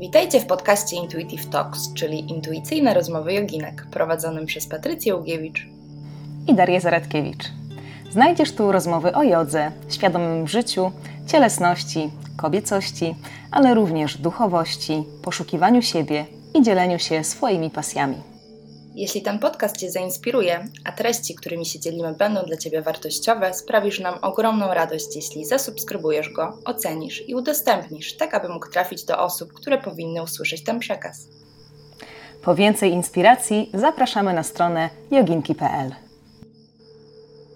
Witajcie w podcaście Intuitive Talks, czyli intuicyjne rozmowy joginek, prowadzonym przez Patrycję Ugiewicz i Darię Zaradkiewicz. Znajdziesz tu rozmowy o jodze, świadomym życiu, cielesności, kobiecości, ale również duchowości, poszukiwaniu siebie i dzieleniu się swoimi pasjami. Jeśli ten podcast Cię zainspiruje, a treści, którymi się dzielimy, będą dla Ciebie wartościowe, sprawisz nam ogromną radość, jeśli zasubskrybujesz go, ocenisz i udostępnisz, tak aby mógł trafić do osób, które powinny usłyszeć ten przekaz. Po więcej inspiracji zapraszamy na stronę joginki.pl.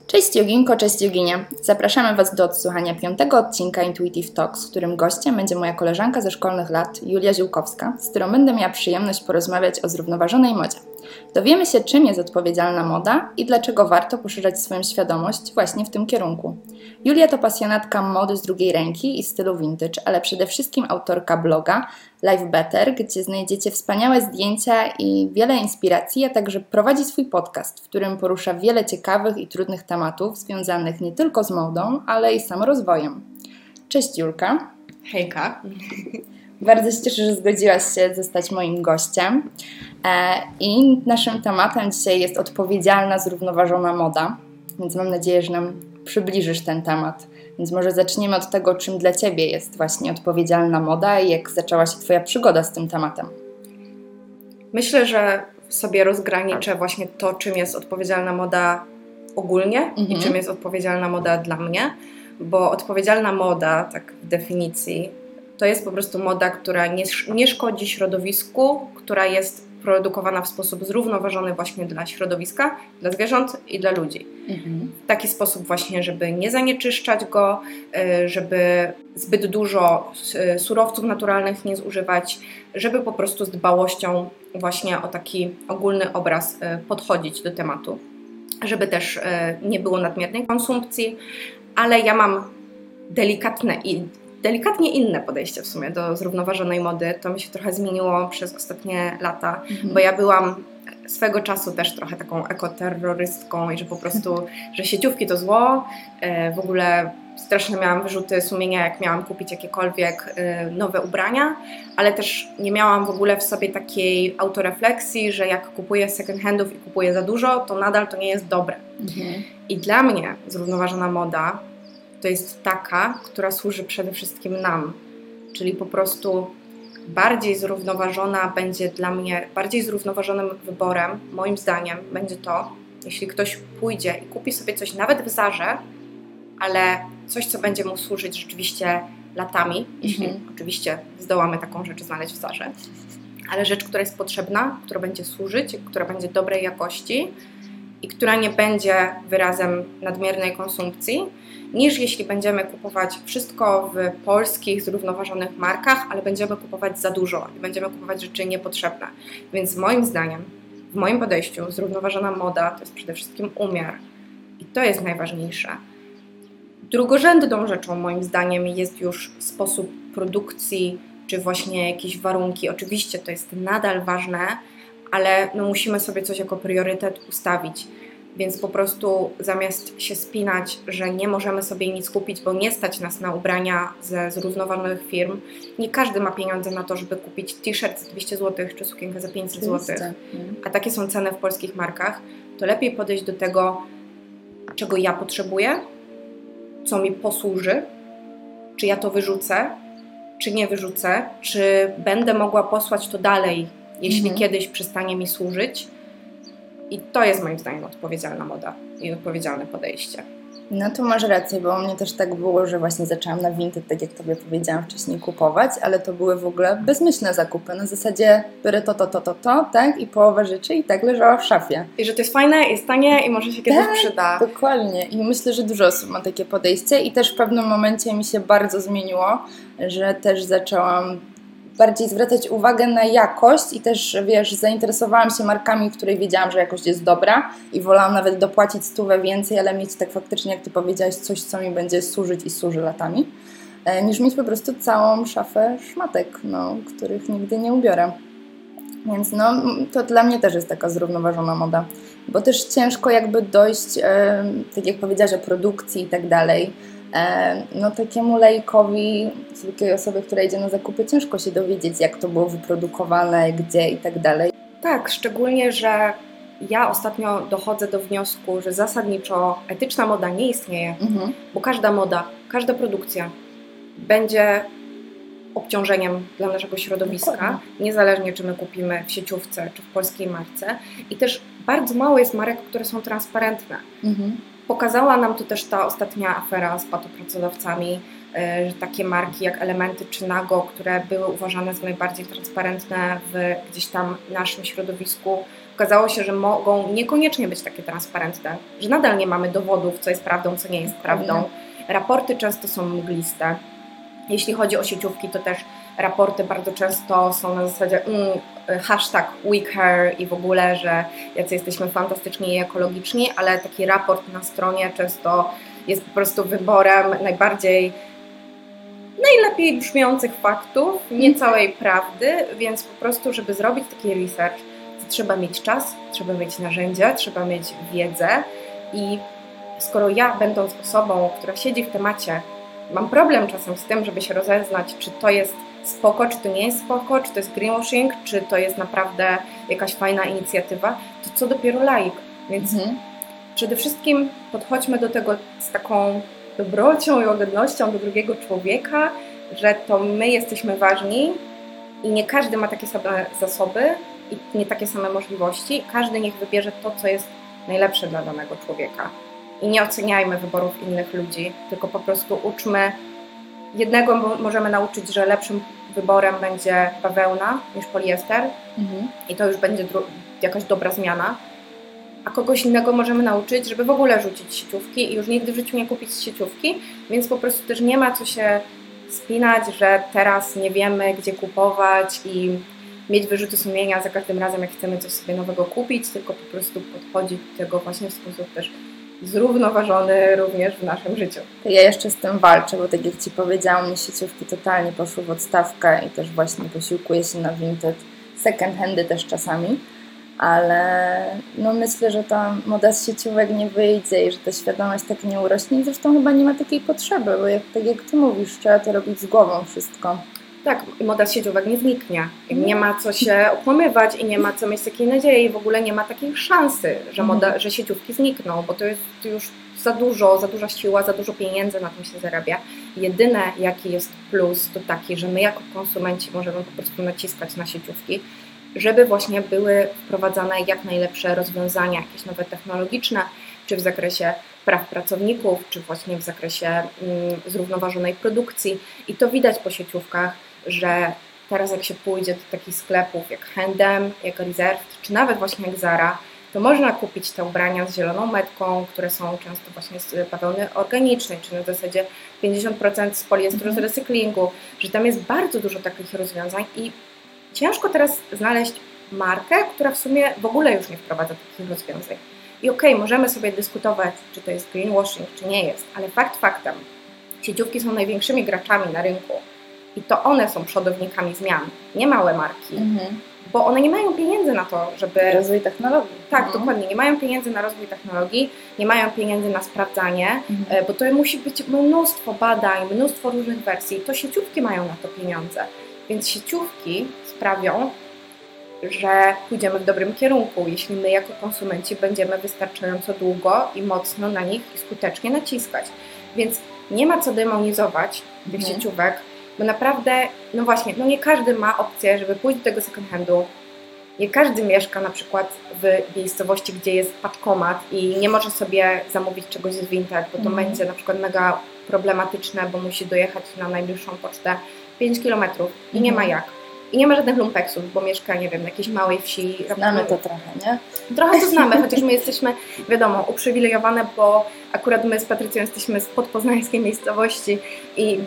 Cześć Joginko, cześć Joginie. Zapraszamy Was do odsłuchania piątego odcinka Intuitive Talks, w którym gościem będzie moja koleżanka ze szkolnych lat, Julia Ziółkowska, z którą będę miała przyjemność porozmawiać o zrównoważonej modzie. Dowiemy się, czym jest odpowiedzialna moda i dlaczego warto poszerzać swoją świadomość właśnie w tym kierunku. Julia to pasjonatka mody z drugiej ręki i stylu vintage, ale przede wszystkim autorka bloga Life Better, gdzie znajdziecie wspaniałe zdjęcia i wiele inspiracji, a także prowadzi swój podcast, w którym porusza wiele ciekawych i trudnych tematów związanych nie tylko z modą, ale i samorozwojem. Cześć Julka. Hejka. Bardzo się cieszę, że zgodziłaś się zostać moim gościem. E, I naszym tematem dzisiaj jest odpowiedzialna, zrównoważona moda, więc mam nadzieję, że nam przybliżysz ten temat. Więc może zaczniemy od tego, czym dla Ciebie jest właśnie odpowiedzialna moda i jak zaczęła się Twoja przygoda z tym tematem. Myślę, że sobie rozgraniczę właśnie to, czym jest odpowiedzialna moda ogólnie mhm. i czym jest odpowiedzialna moda dla mnie, bo odpowiedzialna moda, tak w definicji, to jest po prostu moda, która nie, nie szkodzi środowisku, która jest produkowana w sposób zrównoważony właśnie dla środowiska, dla zwierząt i dla ludzi. Mhm. W taki sposób właśnie, żeby nie zanieczyszczać go, y, żeby zbyt dużo y, surowców naturalnych nie zużywać, żeby po prostu z dbałością właśnie o taki ogólny obraz y, podchodzić do tematu, żeby też nie było nadmiernej konsumpcji, ale ja mam delikatne i delikatnie inne podejście w sumie do zrównoważonej mody. To mi się trochę zmieniło przez ostatnie lata, mhm. bo ja byłam swego czasu też trochę taką ekoterrorystką i że po prostu, że sieciówki to zło. E, w ogóle strasznie miałam wyrzuty sumienia, jak miałam kupić jakiekolwiek e, nowe ubrania, ale też nie miałam w ogóle w sobie takiej autorefleksji, że jak kupuję second handów i kupuję za dużo, to nadal to nie jest dobre. Mhm. I dla mnie zrównoważona moda to jest taka, która służy przede wszystkim nam. Czyli po prostu bardziej zrównoważona będzie dla mnie, bardziej zrównoważonym wyborem, moim zdaniem, będzie to, jeśli ktoś pójdzie i kupi sobie coś nawet w Zarze, ale coś, co będzie mu służyć rzeczywiście latami, jeśli mhm. oczywiście zdołamy taką rzecz znaleźć w Zarze, ale rzecz, która jest potrzebna, która będzie służyć, która będzie dobrej jakości i która nie będzie wyrazem nadmiernej konsumpcji, niż jeśli będziemy kupować wszystko w polskich, zrównoważonych markach, ale będziemy kupować za dużo i będziemy kupować rzeczy niepotrzebne. Więc moim zdaniem, w moim podejściu, zrównoważona moda to jest przede wszystkim umiar. I to jest najważniejsze. Drugorzędną rzeczą, moim zdaniem, jest już sposób produkcji, czy właśnie jakieś warunki. Oczywiście to jest nadal ważne, ale no musimy sobie coś jako priorytet ustawić. Więc po prostu zamiast się spinać, że nie możemy sobie nic kupić, bo nie stać nas na ubrania ze zrównoważonych firm, nie każdy ma pieniądze na to, żeby kupić t-shirt za 200 zł czy sukienkę za 500 zł, a takie są ceny w polskich markach, to lepiej podejść do tego, czego ja potrzebuję, co mi posłuży, czy ja to wyrzucę, czy nie wyrzucę, czy będę mogła posłać to dalej, jeśli mhm. kiedyś przestanie mi służyć i to jest moim zdaniem odpowiedzialna moda i odpowiedzialne podejście. No to masz rację, bo u mnie też tak było, że właśnie zaczęłam na Vinted, tak jak Tobie powiedziałam wcześniej, kupować, ale to były w ogóle bezmyślne zakupy. Na zasadzie biorę to, to, to, to, to, tak? I połowa rzeczy i tak leżała w szafie. I że to jest fajne, jest tanie i może się kiedyś tak, przyda. dokładnie. I myślę, że dużo osób ma takie podejście i też w pewnym momencie mi się bardzo zmieniło, że też zaczęłam bardziej zwracać uwagę na jakość i też, wiesz, zainteresowałam się markami, której wiedziałam, że jakość jest dobra i wolałam nawet dopłacić stówę więcej, ale mieć tak faktycznie, jak Ty powiedziałaś, coś, co mi będzie służyć i służy latami, e, niż mieć po prostu całą szafę szmatek, no, których nigdy nie ubiorę. Więc no, to dla mnie też jest taka zrównoważona moda, bo też ciężko jakby dojść, tak jak powiedziałaś, o produkcji i tak dalej, no takiemu lejkowi, zwykłej osobie, która idzie na zakupy, ciężko się dowiedzieć, jak to było wyprodukowane, gdzie i tak dalej. Tak, szczególnie, że ja ostatnio dochodzę do wniosku, że zasadniczo etyczna moda nie istnieje, Mhm. bo każda moda, każda produkcja będzie obciążeniem dla naszego środowiska, Dokładnie. niezależnie czy my kupimy w sieciówce czy w polskiej marce. I też bardzo mało jest marek, które są transparentne. Mhm. Pokazała nam to też ta ostatnia afera z patopracodawcami, e, że takie marki jak Elementy czy Nago, które były uważane za najbardziej transparentne w gdzieś tam naszym środowisku, okazało się, że mogą niekoniecznie być takie transparentne, że nadal nie mamy dowodów, co jest prawdą, co nie jest prawdą. Raporty często są mgliste. Jeśli chodzi o sieciówki, to też raporty bardzo często są na zasadzie mm, hashtag hair i w ogóle, że jacy jesteśmy fantastyczni i ekologiczni, ale taki raport na stronie często jest po prostu wyborem najbardziej najlepiej brzmiących faktów, nie całej prawdy, więc po prostu, żeby zrobić taki research, trzeba mieć czas, trzeba mieć narzędzia, trzeba mieć wiedzę i skoro ja, będąc osobą, która siedzi w temacie, mam problem czasem z tym, żeby się rozeznać, czy to jest spoko, czy to nie jest spoko, czy to jest greenwashing, czy to jest naprawdę jakaś fajna inicjatywa, to co dopiero laik. Więc Mhm. przede wszystkim podchodźmy do tego z taką dobrocią i łagodnością do drugiego człowieka, że to my jesteśmy ważni i nie każdy ma takie same zasoby i nie takie same możliwości. Każdy niech wybierze to, co jest najlepsze dla danego człowieka. I nie oceniajmy wyborów innych ludzi, tylko po prostu uczmy. Jednego mo- możemy nauczyć, że lepszym wyborem będzie bawełna niż poliester, Mhm. i to już będzie jakaś dobra zmiana. A kogoś innego możemy nauczyć, żeby w ogóle rzucić sieciówki i już nigdy w życiu nie kupić sieciówki, więc po prostu też nie ma co się spinać, że teraz nie wiemy, gdzie kupować i mieć wyrzuty sumienia za każdym razem, jak chcemy coś sobie nowego kupić, tylko po prostu podchodzić do tego właśnie w sposób też zrównoważony również w naszym życiu. Ja jeszcze z tym walczę, bo tak jak Ci powiedziałam, mi sieciówki totalnie poszły w odstawkę i też właśnie posiłkuję się na vintage, second handy też czasami, ale no myślę, że ta moda z sieciówek nie wyjdzie i że ta świadomość tak nie urośnie i zresztą chyba nie ma takiej potrzeby, bo jak, tak jak Ty mówisz, trzeba to robić z głową wszystko. Tak, moda z sieciówek nie zniknie. Nie ma co się okłamywać i nie ma co mieć takiej nadziei. W ogóle nie ma takiej szansy, że, moda, że sieciówki znikną, bo to jest już za dużo, za duża siła, za dużo pieniędzy na tym się zarabia. Jedyne, jaki jest plus, to taki, że my jako konsumenci możemy po prostu naciskać na sieciówki, żeby właśnie były wprowadzane jak najlepsze rozwiązania, jakieś nowe technologiczne, czy w zakresie praw pracowników, czy właśnie w zakresie mm, zrównoważonej produkcji. I to widać po sieciówkach, że teraz jak się pójdzie do takich sklepów jak H&M, jak Reserved, czy nawet właśnie jak Zara, to można kupić te ubrania z zieloną metką, które są często właśnie z bawełny organicznej, czy na zasadzie 50% z poliestru z recyklingu, że tam jest bardzo dużo takich rozwiązań i ciężko teraz znaleźć markę, która w sumie w ogóle już nie wprowadza takich rozwiązań. I okej, możemy sobie dyskutować, czy to jest greenwashing, czy nie jest, ale fakt faktem, sieciówki są największymi graczami na rynku i to one są przodownikami zmian, nie małe marki, bo one nie mają pieniędzy na to, żeby Rozwój technologii. tak, Mhm. dokładnie. Nie mają pieniędzy na rozwój technologii, nie mają pieniędzy na sprawdzanie, Mhm. e, bo to musi być mnóstwo badań, mnóstwo różnych wersji. To sieciówki mają na to pieniądze. Więc sieciówki sprawią, że pójdziemy w dobrym kierunku, jeśli my jako konsumenci będziemy wystarczająco długo i mocno na nich i skutecznie naciskać. Więc nie ma co demonizować tych Mhm. sieciówek, bo naprawdę, no właśnie, no nie każdy ma opcję, żeby pójść do tego second handu, nie każdy mieszka na przykład w miejscowości, gdzie jest paczkomat i nie może sobie zamówić czegoś z vintage, bo to Mhm. będzie na przykład mega problematyczne, bo musi dojechać na najbliższą pocztę 5 km i nie ma Mhm. jak. I nie ma żadnych lumpeksów, bo mieszka, nie wiem, na jakiejś małej wsi. Znamy to trochę, nie? Trochę to znamy, chociaż my jesteśmy, wiadomo, uprzywilejowane, bo akurat my z Patrycją jesteśmy z podpoznańskiej miejscowości i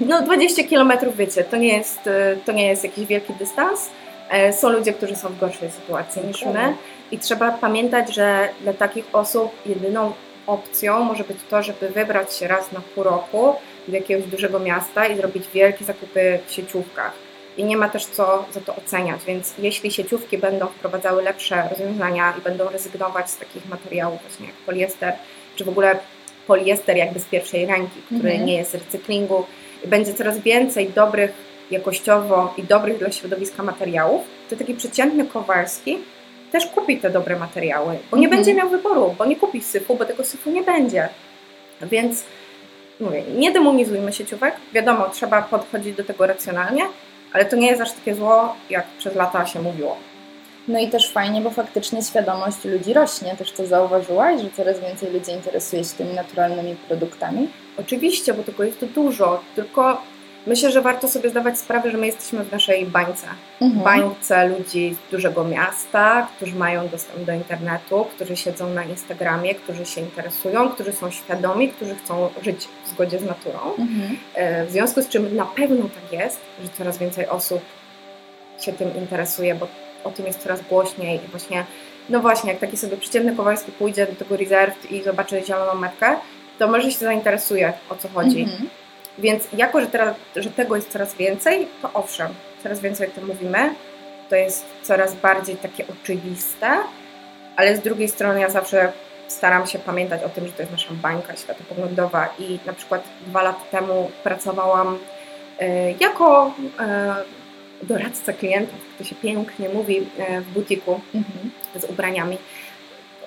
no 20 km, wiecie, to nie jest, to nie jest jakiś wielki dystans. E, Są ludzie, którzy są w gorszej sytuacji niż my i trzeba pamiętać, że dla takich osób jedyną opcją może być to, żeby wybrać się raz na pół roku do jakiegoś dużego miasta i zrobić wielkie zakupy w sieciówkach. I nie ma też co za to oceniać, więc jeśli sieciówki będą wprowadzały lepsze rozwiązania i będą rezygnować z takich materiałów właśnie jak poliester, czy w ogóle poliester jakby z pierwszej ręki, który Mhm. nie jest z recyklingu. I będzie coraz więcej dobrych jakościowo i dobrych dla środowiska materiałów, to taki przeciętny Kowalski też kupi te dobre materiały, bo nie Mhm. będzie miał wyboru, bo nie kupi syfu, bo tego syfu nie będzie. Więc mówię, nie demonizujmy sieciówek. Wiadomo, trzeba podchodzić do tego racjonalnie, ale to nie jest aż takie zło, jak przez lata się mówiło. No i też fajnie, bo faktycznie świadomość ludzi rośnie. Też to zauważyłaś, że coraz więcej ludzi interesuje się tymi naturalnymi produktami. Oczywiście, bo tego jest tu dużo, tylko myślę, że warto sobie zdawać sprawę, że my jesteśmy w naszej bańce. Mhm. bańce ludzi z dużego miasta, którzy mają dostęp do internetu, którzy siedzą na Instagramie, którzy się interesują, którzy są świadomi, którzy chcą żyć w zgodzie z naturą. Mhm. E, W związku z czym na pewno tak jest, że coraz więcej osób się tym interesuje, bo o tym jest coraz głośniej i właśnie, no właśnie, jak taki sobie przeciętny Kowalski pójdzie do tego Reserved i zobaczy zieloną metkę, to może się zainteresuje o co chodzi. Mhm. Więc jako, że, teraz, że tego jest coraz więcej, to owszem, coraz więcej o tym mówimy, to jest coraz bardziej takie oczywiste, ale z drugiej strony ja zawsze staram się pamiętać o tym, że to jest nasza bańka światopoglądowa i na przykład dwa lata temu pracowałam e, jako e, doradca klientów, to się pięknie mówi, e, w butiku Mhm. z ubraniami.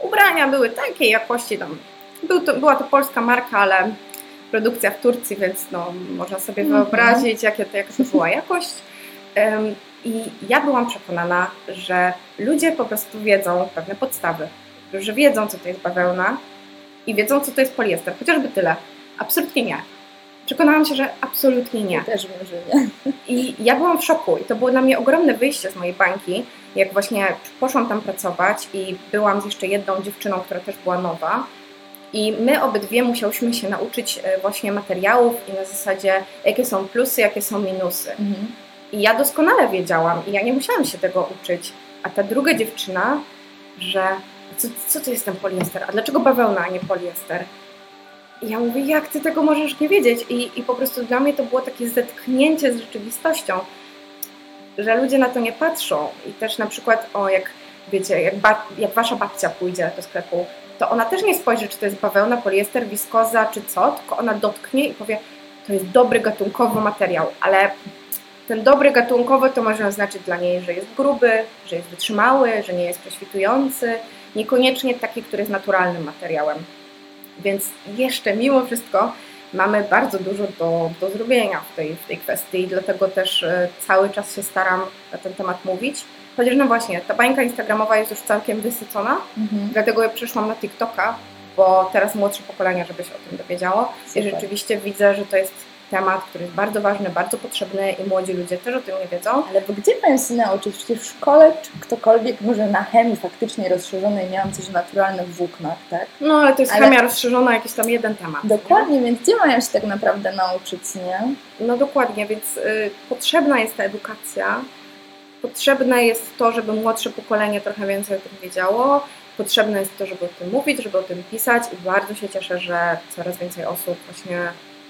Ubrania były takiej jakości, tam był to, była to polska marka, ale produkcja w Turcji, więc no, można sobie Mhm. wyobrazić, jakie to, jaka to była jakość. Em, I ja byłam przekonana, że ludzie po prostu wiedzą pewne podstawy, że wiedzą, co to jest bawełna i wiedzą, co to jest poliester, chociażby tyle. Absolutnie nie. Przekonałam się, że absolutnie nie. Ja też wiem, że nie. I ja byłam w szoku i to było dla mnie ogromne wyjście z mojej bańki, jak właśnie poszłam tam pracować i byłam z jeszcze jedną dziewczyną, która też była nowa. I my obydwie musiałyśmy się nauczyć e, właśnie materiałów i na zasadzie, jakie są plusy, jakie są minusy. Mhm. I ja doskonale wiedziałam i ja nie musiałam się tego uczyć. A ta druga dziewczyna, że co, co to jest ten poliester? A dlaczego bawełna, a nie poliester? I ja mówię, jak ty tego możesz nie wiedzieć? I, I po prostu dla mnie to było takie zetknięcie z rzeczywistością, że ludzie na to nie patrzą. I też na przykład, o jak wiecie, jak, jak wasza babcia pójdzie do sklepu, to ona też nie spojrzy, czy to jest bawełna, poliester, wiskoza, czy co, tylko ona dotknie i powie, to jest dobry gatunkowy materiał, ale ten dobry gatunkowy to może oznaczyć dla niej, że jest gruby, że jest wytrzymały, że nie jest prześwitujący, niekoniecznie taki, który jest naturalnym materiałem. Więc jeszcze mimo wszystko mamy bardzo dużo do, do zrobienia w tej, w tej kwestii dlatego też e, cały czas się staram na ten temat mówić. Chociaż no właśnie, ta bańka instagramowa jest już całkiem wysycona, Mhm. dlatego ja przeszłam na TikToka, bo teraz młodsze pokolenia, żeby się o tym dowiedziało. Super. I rzeczywiście widzę, że to jest temat, który jest bardzo ważny, bardzo potrzebny i młodzi ludzie też o tym nie wiedzą. Ale bo gdzie mają się nauczyć? Przecież w szkole czy ktokolwiek może na chemii faktycznie rozszerzonej miałam coś o naturalnych włóknach, tak? No ale to jest Ale- chemia rozszerzona, jakiś tam jeden temat. Dokładnie, więc gdzie mają się tak naprawdę nauczyć, nie? No dokładnie, więc y, potrzebna jest ta edukacja. Potrzebne jest to, żeby młodsze pokolenie trochę więcej o tym wiedziało. Potrzebne jest to, żeby o tym mówić, żeby o tym pisać i bardzo się cieszę, że coraz więcej osób właśnie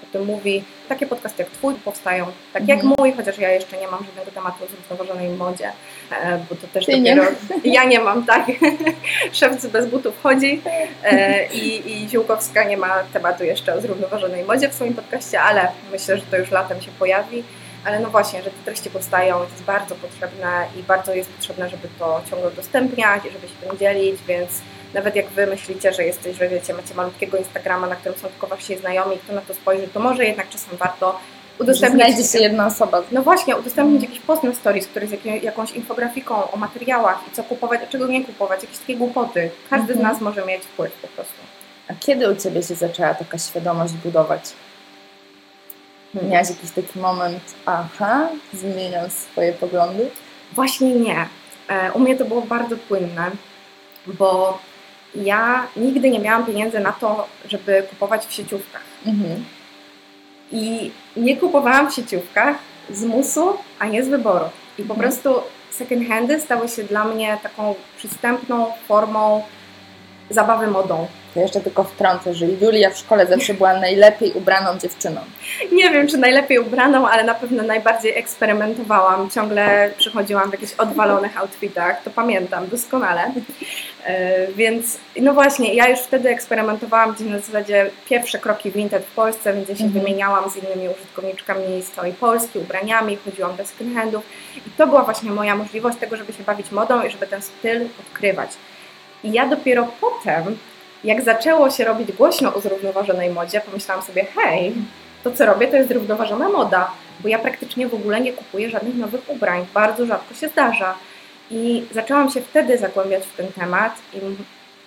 o tym mówi. Takie podcasty jak Twój powstają, tak jak Mhm. mój, chociaż ja jeszcze nie mam żadnego tematu o zrównoważonej modzie, e, bo to też Ty nie dopiero... Ja nie mam, tak. Szewcy bez butów chodzi e, i, i Ziółkowska nie ma tematu jeszcze o zrównoważonej modzie w swoim podcaście, ale myślę, że to już latem się pojawi. Ale no właśnie, że te treści powstają, to jest bardzo potrzebne i bardzo jest potrzebne, żeby to ciągle udostępniać i żeby się tym dzielić, więc nawet jak Wy myślicie, że jesteś, że wiecie, macie malutkiego Instagrama, na którym są tylko Wasi znajomi, kto na to spojrzy, to może jednak czasem warto udostępnić... Znajdzie się jedna osoba. No właśnie, udostępnić jakiś post na stories, który jest jakąś infografiką o materiałach i co kupować, a czego nie kupować, jakieś takie głupoty. Każdy z Mhm. nas może mieć wpływ po prostu. A kiedy u Ciebie się zaczęła taka świadomość budować? Miałaś jakiś taki moment, aha, zmieniam swoje poglądy? Właśnie nie. E, U mnie to było bardzo płynne, bo ja nigdy nie miałam pieniędzy na to, żeby kupować w sieciówkach. Mhm. I nie kupowałam w sieciówkach z musu, a nie z wyboru. I po Mhm. prostu second handy stały się dla mnie taką przystępną formą zabawy modą. To jeszcze tylko wtrącę, że Julia w szkole zawsze była najlepiej ubraną dziewczyną. Nie wiem, czy najlepiej ubraną, ale na pewno najbardziej eksperymentowałam. Ciągle przychodziłam w jakichś odwalonych outfitach, to pamiętam doskonale. E, więc no właśnie, ja już wtedy eksperymentowałam gdzieś na zasadzie pierwsze kroki Vinted w Polsce, więc ja się mhm. wymieniałam z innymi użytkowniczkami z całej Polski, ubraniami, chodziłam do skinheadów i to była właśnie moja możliwość tego, żeby się bawić modą i żeby ten styl odkrywać. I ja dopiero potem, jak zaczęło się robić głośno o zrównoważonej modzie, pomyślałam sobie, hej, to co robię, to jest zrównoważona moda, bo ja praktycznie w ogóle nie kupuję żadnych nowych ubrań, bardzo rzadko się zdarza. I zaczęłam się wtedy zagłębiać w ten temat i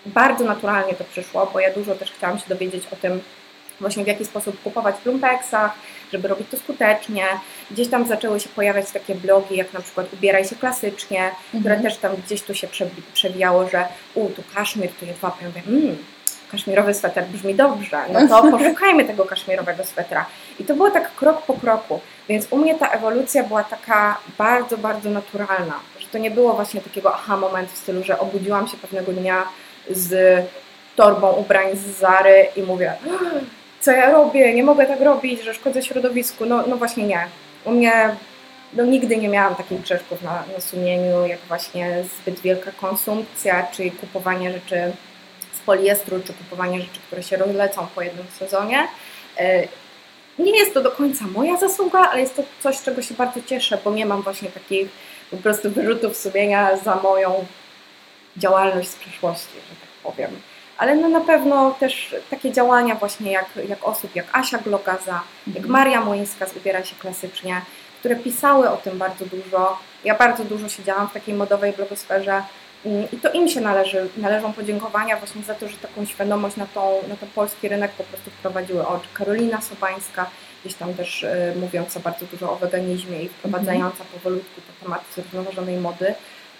bardzo naturalnie to przyszło, bo ja dużo też chciałam się dowiedzieć o tym, właśnie w jaki sposób kupować w lumpeksach, żeby robić to skutecznie. Gdzieś tam zaczęły się pojawiać takie blogi, jak na przykład Ubieraj się klasycznie, mhm. które też tam gdzieś tu się przewijało, że u, tu kaszmir, tu jest wapń. Mówię, mmm, kaszmirowy sweter brzmi dobrze, no to poszukajmy tego kaszmirowego swetra. I to było tak krok po kroku, więc u mnie ta ewolucja była taka bardzo, bardzo naturalna, że to nie było właśnie takiego aha moment w stylu, że obudziłam się pewnego dnia z torbą ubrań z Zary i mówię, co ja robię, nie mogę tak robić, że szkodzę środowisku. No, no właśnie nie. U mnie no, nigdy nie miałam takich grzeszków na, na sumieniu, jak właśnie zbyt wielka konsumpcja, czy kupowanie rzeczy z poliestru, czy kupowanie rzeczy, które się rozlecą po jednym sezonie. E, nie jest to do końca moja zasługa, ale jest to coś, czego się bardzo cieszę, bo nie mam właśnie takich po prostu wyrzutów sumienia za moją działalność z przeszłości, że tak powiem ale no na pewno też takie działania właśnie jak, jak osób jak Asia Glogaza, jak mhm. Maria Młyńska z Ubiera się klasycznie, które pisały o tym bardzo dużo. Ja bardzo dużo siedziałam w takiej modowej blogosferze mm, i to im się należy, należą podziękowania właśnie za to, że taką świadomość na, tą, na ten polski rynek po prostu wprowadziły oczy. Karolina Sobańska, gdzieś tam też y, mówiąca bardzo dużo o weganizmie i wprowadzająca mm powolutku te tematy zrównoważonej mody.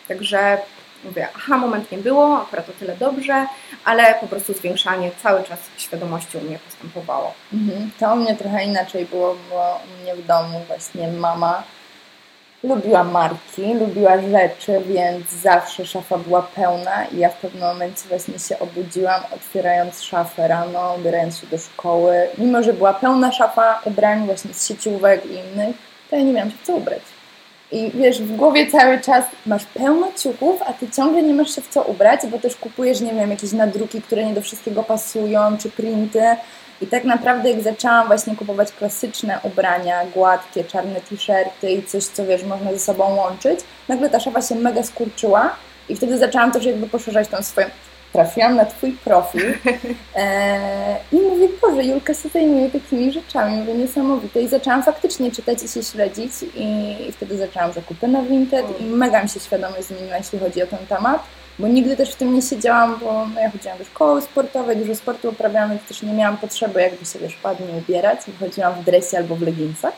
Także mówię, aha, moment nie było, akurat o tyle dobrze, ale po prostu zwiększanie cały czas świadomości u mnie postępowało. Mhm. To u mnie trochę inaczej było, bo u mnie w domu właśnie mama lubiła marki, lubiła rzeczy, więc zawsze szafa była pełna i ja w pewnym momencie właśnie się obudziłam, otwierając szafę rano, ubierając się do szkoły. Mimo, że była pełna szafa ubrań właśnie z sieciówek i innych, to ja nie miałam się co ubrać. I wiesz, w głowie cały czas masz pełno ciuchów, a ty ciągle nie masz się w co ubrać, bo też kupujesz, nie wiem, jakieś nadruki, które nie do wszystkiego pasują, czy printy. I tak naprawdę jak zaczęłam właśnie kupować klasyczne ubrania, gładkie, czarne t-shirty i coś, co wiesz, można ze sobą łączyć, nagle ta szafa się mega skurczyła i wtedy zaczęłam też jakby poszerzać tą swoją trafiłam na Twój profil e, i mówię, Boże, Julka się zajmuje takimi rzeczami, mówię, niesamowite. I zaczęłam faktycznie czytać i się śledzić i, i wtedy zaczęłam zakupy na Vinted i mega mi się świadomość zmieniła, jeśli chodzi o ten temat, bo nigdy też w tym nie siedziałam, bo no, ja chodziłam do szkoły sportowej, dużo sportu uprawiałam, więc też nie miałam potrzeby jakby się, wiesz, ładnie ubierać, chodziłam w dresie albo w leginsach.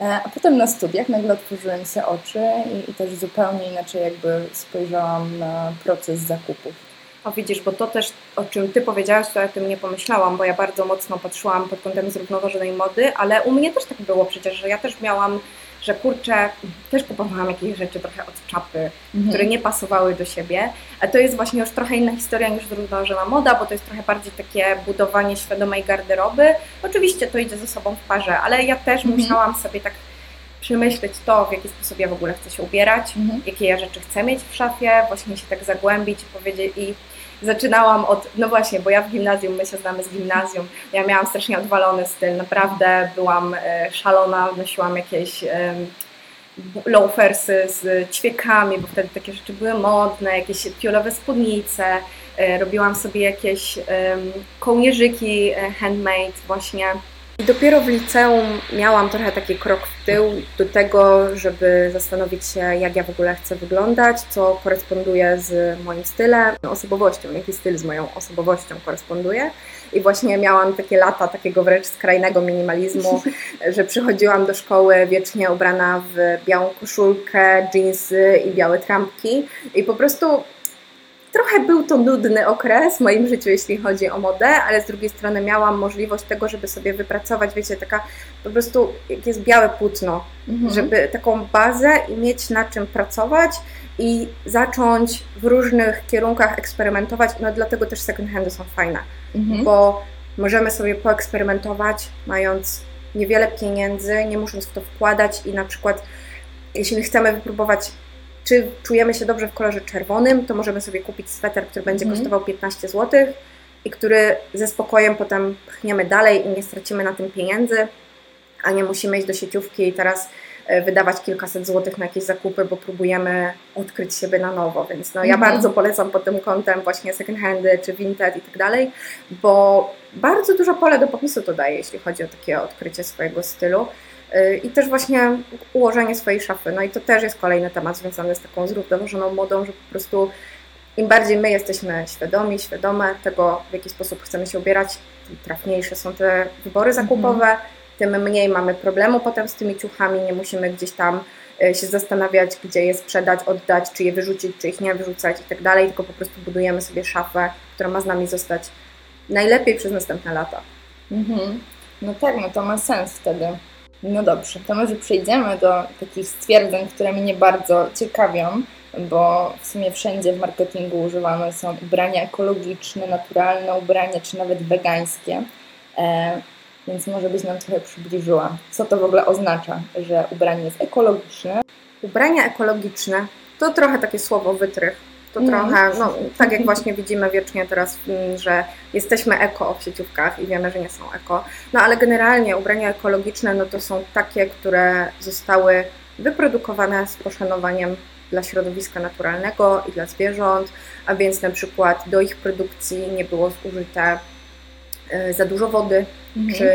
E, a potem na studiach nagle otworzyły mi się oczy i, i też zupełnie inaczej jakby spojrzałam na proces zakupów. O widzisz, bo to też, o czym Ty powiedziałaś, to ja o tym nie pomyślałam, bo ja bardzo mocno patrzyłam pod kątem zrównoważonej mody, ale u mnie też tak było przecież, że ja też miałam, że kurczę, też kupowałam jakieś rzeczy trochę od czapy, mhm. które nie pasowały do siebie, a to jest właśnie już trochę inna historia niż zrównoważona moda, bo to jest trochę bardziej takie budowanie świadomej garderoby. Oczywiście to idzie ze sobą w parze, ale ja też mhm. musiałam sobie tak przemyśleć to, w jaki sposób ja w ogóle chcę się ubierać, mhm. jakie ja rzeczy chcę mieć w szafie, właśnie się tak zagłębić i powiedzieć i zaczynałam od, no właśnie, bo ja w gimnazjum, my się znamy z gimnazjum, ja miałam strasznie odwalony styl, naprawdę byłam e, szalona, nosiłam jakieś loafersy z ćwiekami, bo wtedy takie rzeczy były modne, jakieś piolowe spódnice, e, robiłam sobie jakieś kołnierzyki e, handmade właśnie i dopiero w liceum miałam trochę taki krok w tył do tego, żeby zastanowić się, jak ja w ogóle chcę wyglądać, co koresponduje z moim stylem, osobowością, jaki styl z moją osobowością koresponduje. I właśnie miałam takie lata takiego wręcz skrajnego minimalizmu, że przychodziłam do szkoły wiecznie ubrana w białą koszulkę, jeansy i białe trampki. I po prostu trochę był to nudny okres w moim życiu, jeśli chodzi o modę, ale z drugiej strony miałam możliwość tego, żeby sobie wypracować, wiecie, taka po prostu, jak jest białe płótno, mhm. żeby taką bazę i mieć na czym pracować i zacząć w różnych kierunkach eksperymentować. No dlatego też second handy są fajne, mhm. bo możemy sobie poeksperymentować, mając niewiele pieniędzy, nie musząc w to wkładać i na przykład jeśli chcemy wypróbować czy czujemy się dobrze w kolorze czerwonym, to możemy sobie kupić sweter, który będzie mm. kosztował 15 zł i który ze spokojem potem pchniemy dalej i nie stracimy na tym pieniędzy, a nie musimy iść do sieciówki i teraz e, wydawać kilkaset złotych na jakieś zakupy, bo próbujemy odkryć siebie na nowo, więc no, ja mm. bardzo polecam pod tym kątem właśnie second handy czy vintage i tak dalej, bo bardzo dużo pole do popisu to daje, jeśli chodzi o takie odkrycie swojego stylu. I też właśnie ułożenie swojej szafy. No i to też jest kolejny temat związany z taką zrównoważoną modą, że po prostu im bardziej my jesteśmy świadomi, świadome tego, w jaki sposób chcemy się ubierać, tym trafniejsze są te wybory zakupowe, mhm. tym mniej mamy problemu potem z tymi ciuchami, nie musimy gdzieś tam e, się zastanawiać, gdzie je sprzedać, oddać, czy je wyrzucić, czy ich nie wyrzucać i tak dalej, tylko po prostu budujemy sobie szafę, która ma z nami zostać najlepiej przez następne lata. Mhm. No tak, no to ma sens wtedy. No dobrze, to może przejdziemy do takich stwierdzeń, które mnie bardzo ciekawią, bo w sumie wszędzie w marketingu używane są ubrania ekologiczne, naturalne ubrania, czy nawet wegańskie. E, więc może byś nam trochę przybliżyła, co to w ogóle oznacza, że ubranie jest ekologiczne. Ubrania ekologiczne to trochę takie słowo wytrych to mm. trochę, no tak jak właśnie widzimy wiecznie teraz, że jesteśmy eko w sieciówkach i wiemy, że nie są eko. No ale generalnie ubrania ekologiczne, no to są takie, które zostały wyprodukowane z poszanowaniem dla środowiska naturalnego i dla zwierząt, a więc na przykład do ich produkcji nie było zużyte e, za dużo wody, mhm. czy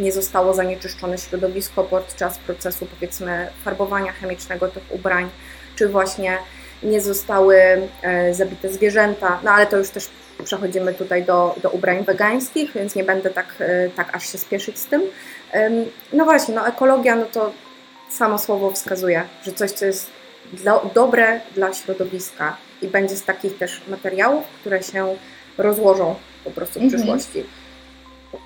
nie zostało zanieczyszczone środowisko podczas procesu powiedzmy farbowania chemicznego tych ubrań, czy właśnie nie zostały e, zabite zwierzęta, no ale to już też przechodzimy tutaj do, do ubrań wegańskich, więc nie będę tak, e, tak aż się spieszyć z tym. No właśnie, no ekologia, no to samo słowo wskazuje, że coś, co jest dla, dobre dla środowiska i będzie z takich też materiałów, które się rozłożą po prostu w mhm. przyszłości.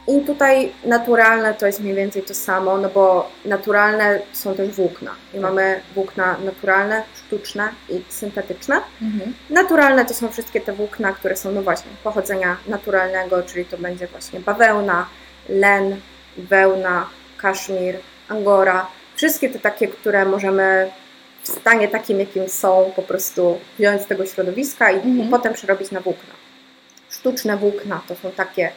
I tutaj naturalne to jest mniej więcej to samo, no bo naturalne są też włókna. I tak. mamy włókna naturalne, sztuczne i syntetyczne. Mhm. Naturalne to są wszystkie te włókna, które są no właśnie pochodzenia naturalnego, czyli to będzie właśnie bawełna, len, wełna, kaszmir, angora. Wszystkie te takie, które możemy w stanie takim, jakim są, po prostu wziąć z tego środowiska i, mhm. i potem przerobić na włókna. Sztuczne włókna to są takie,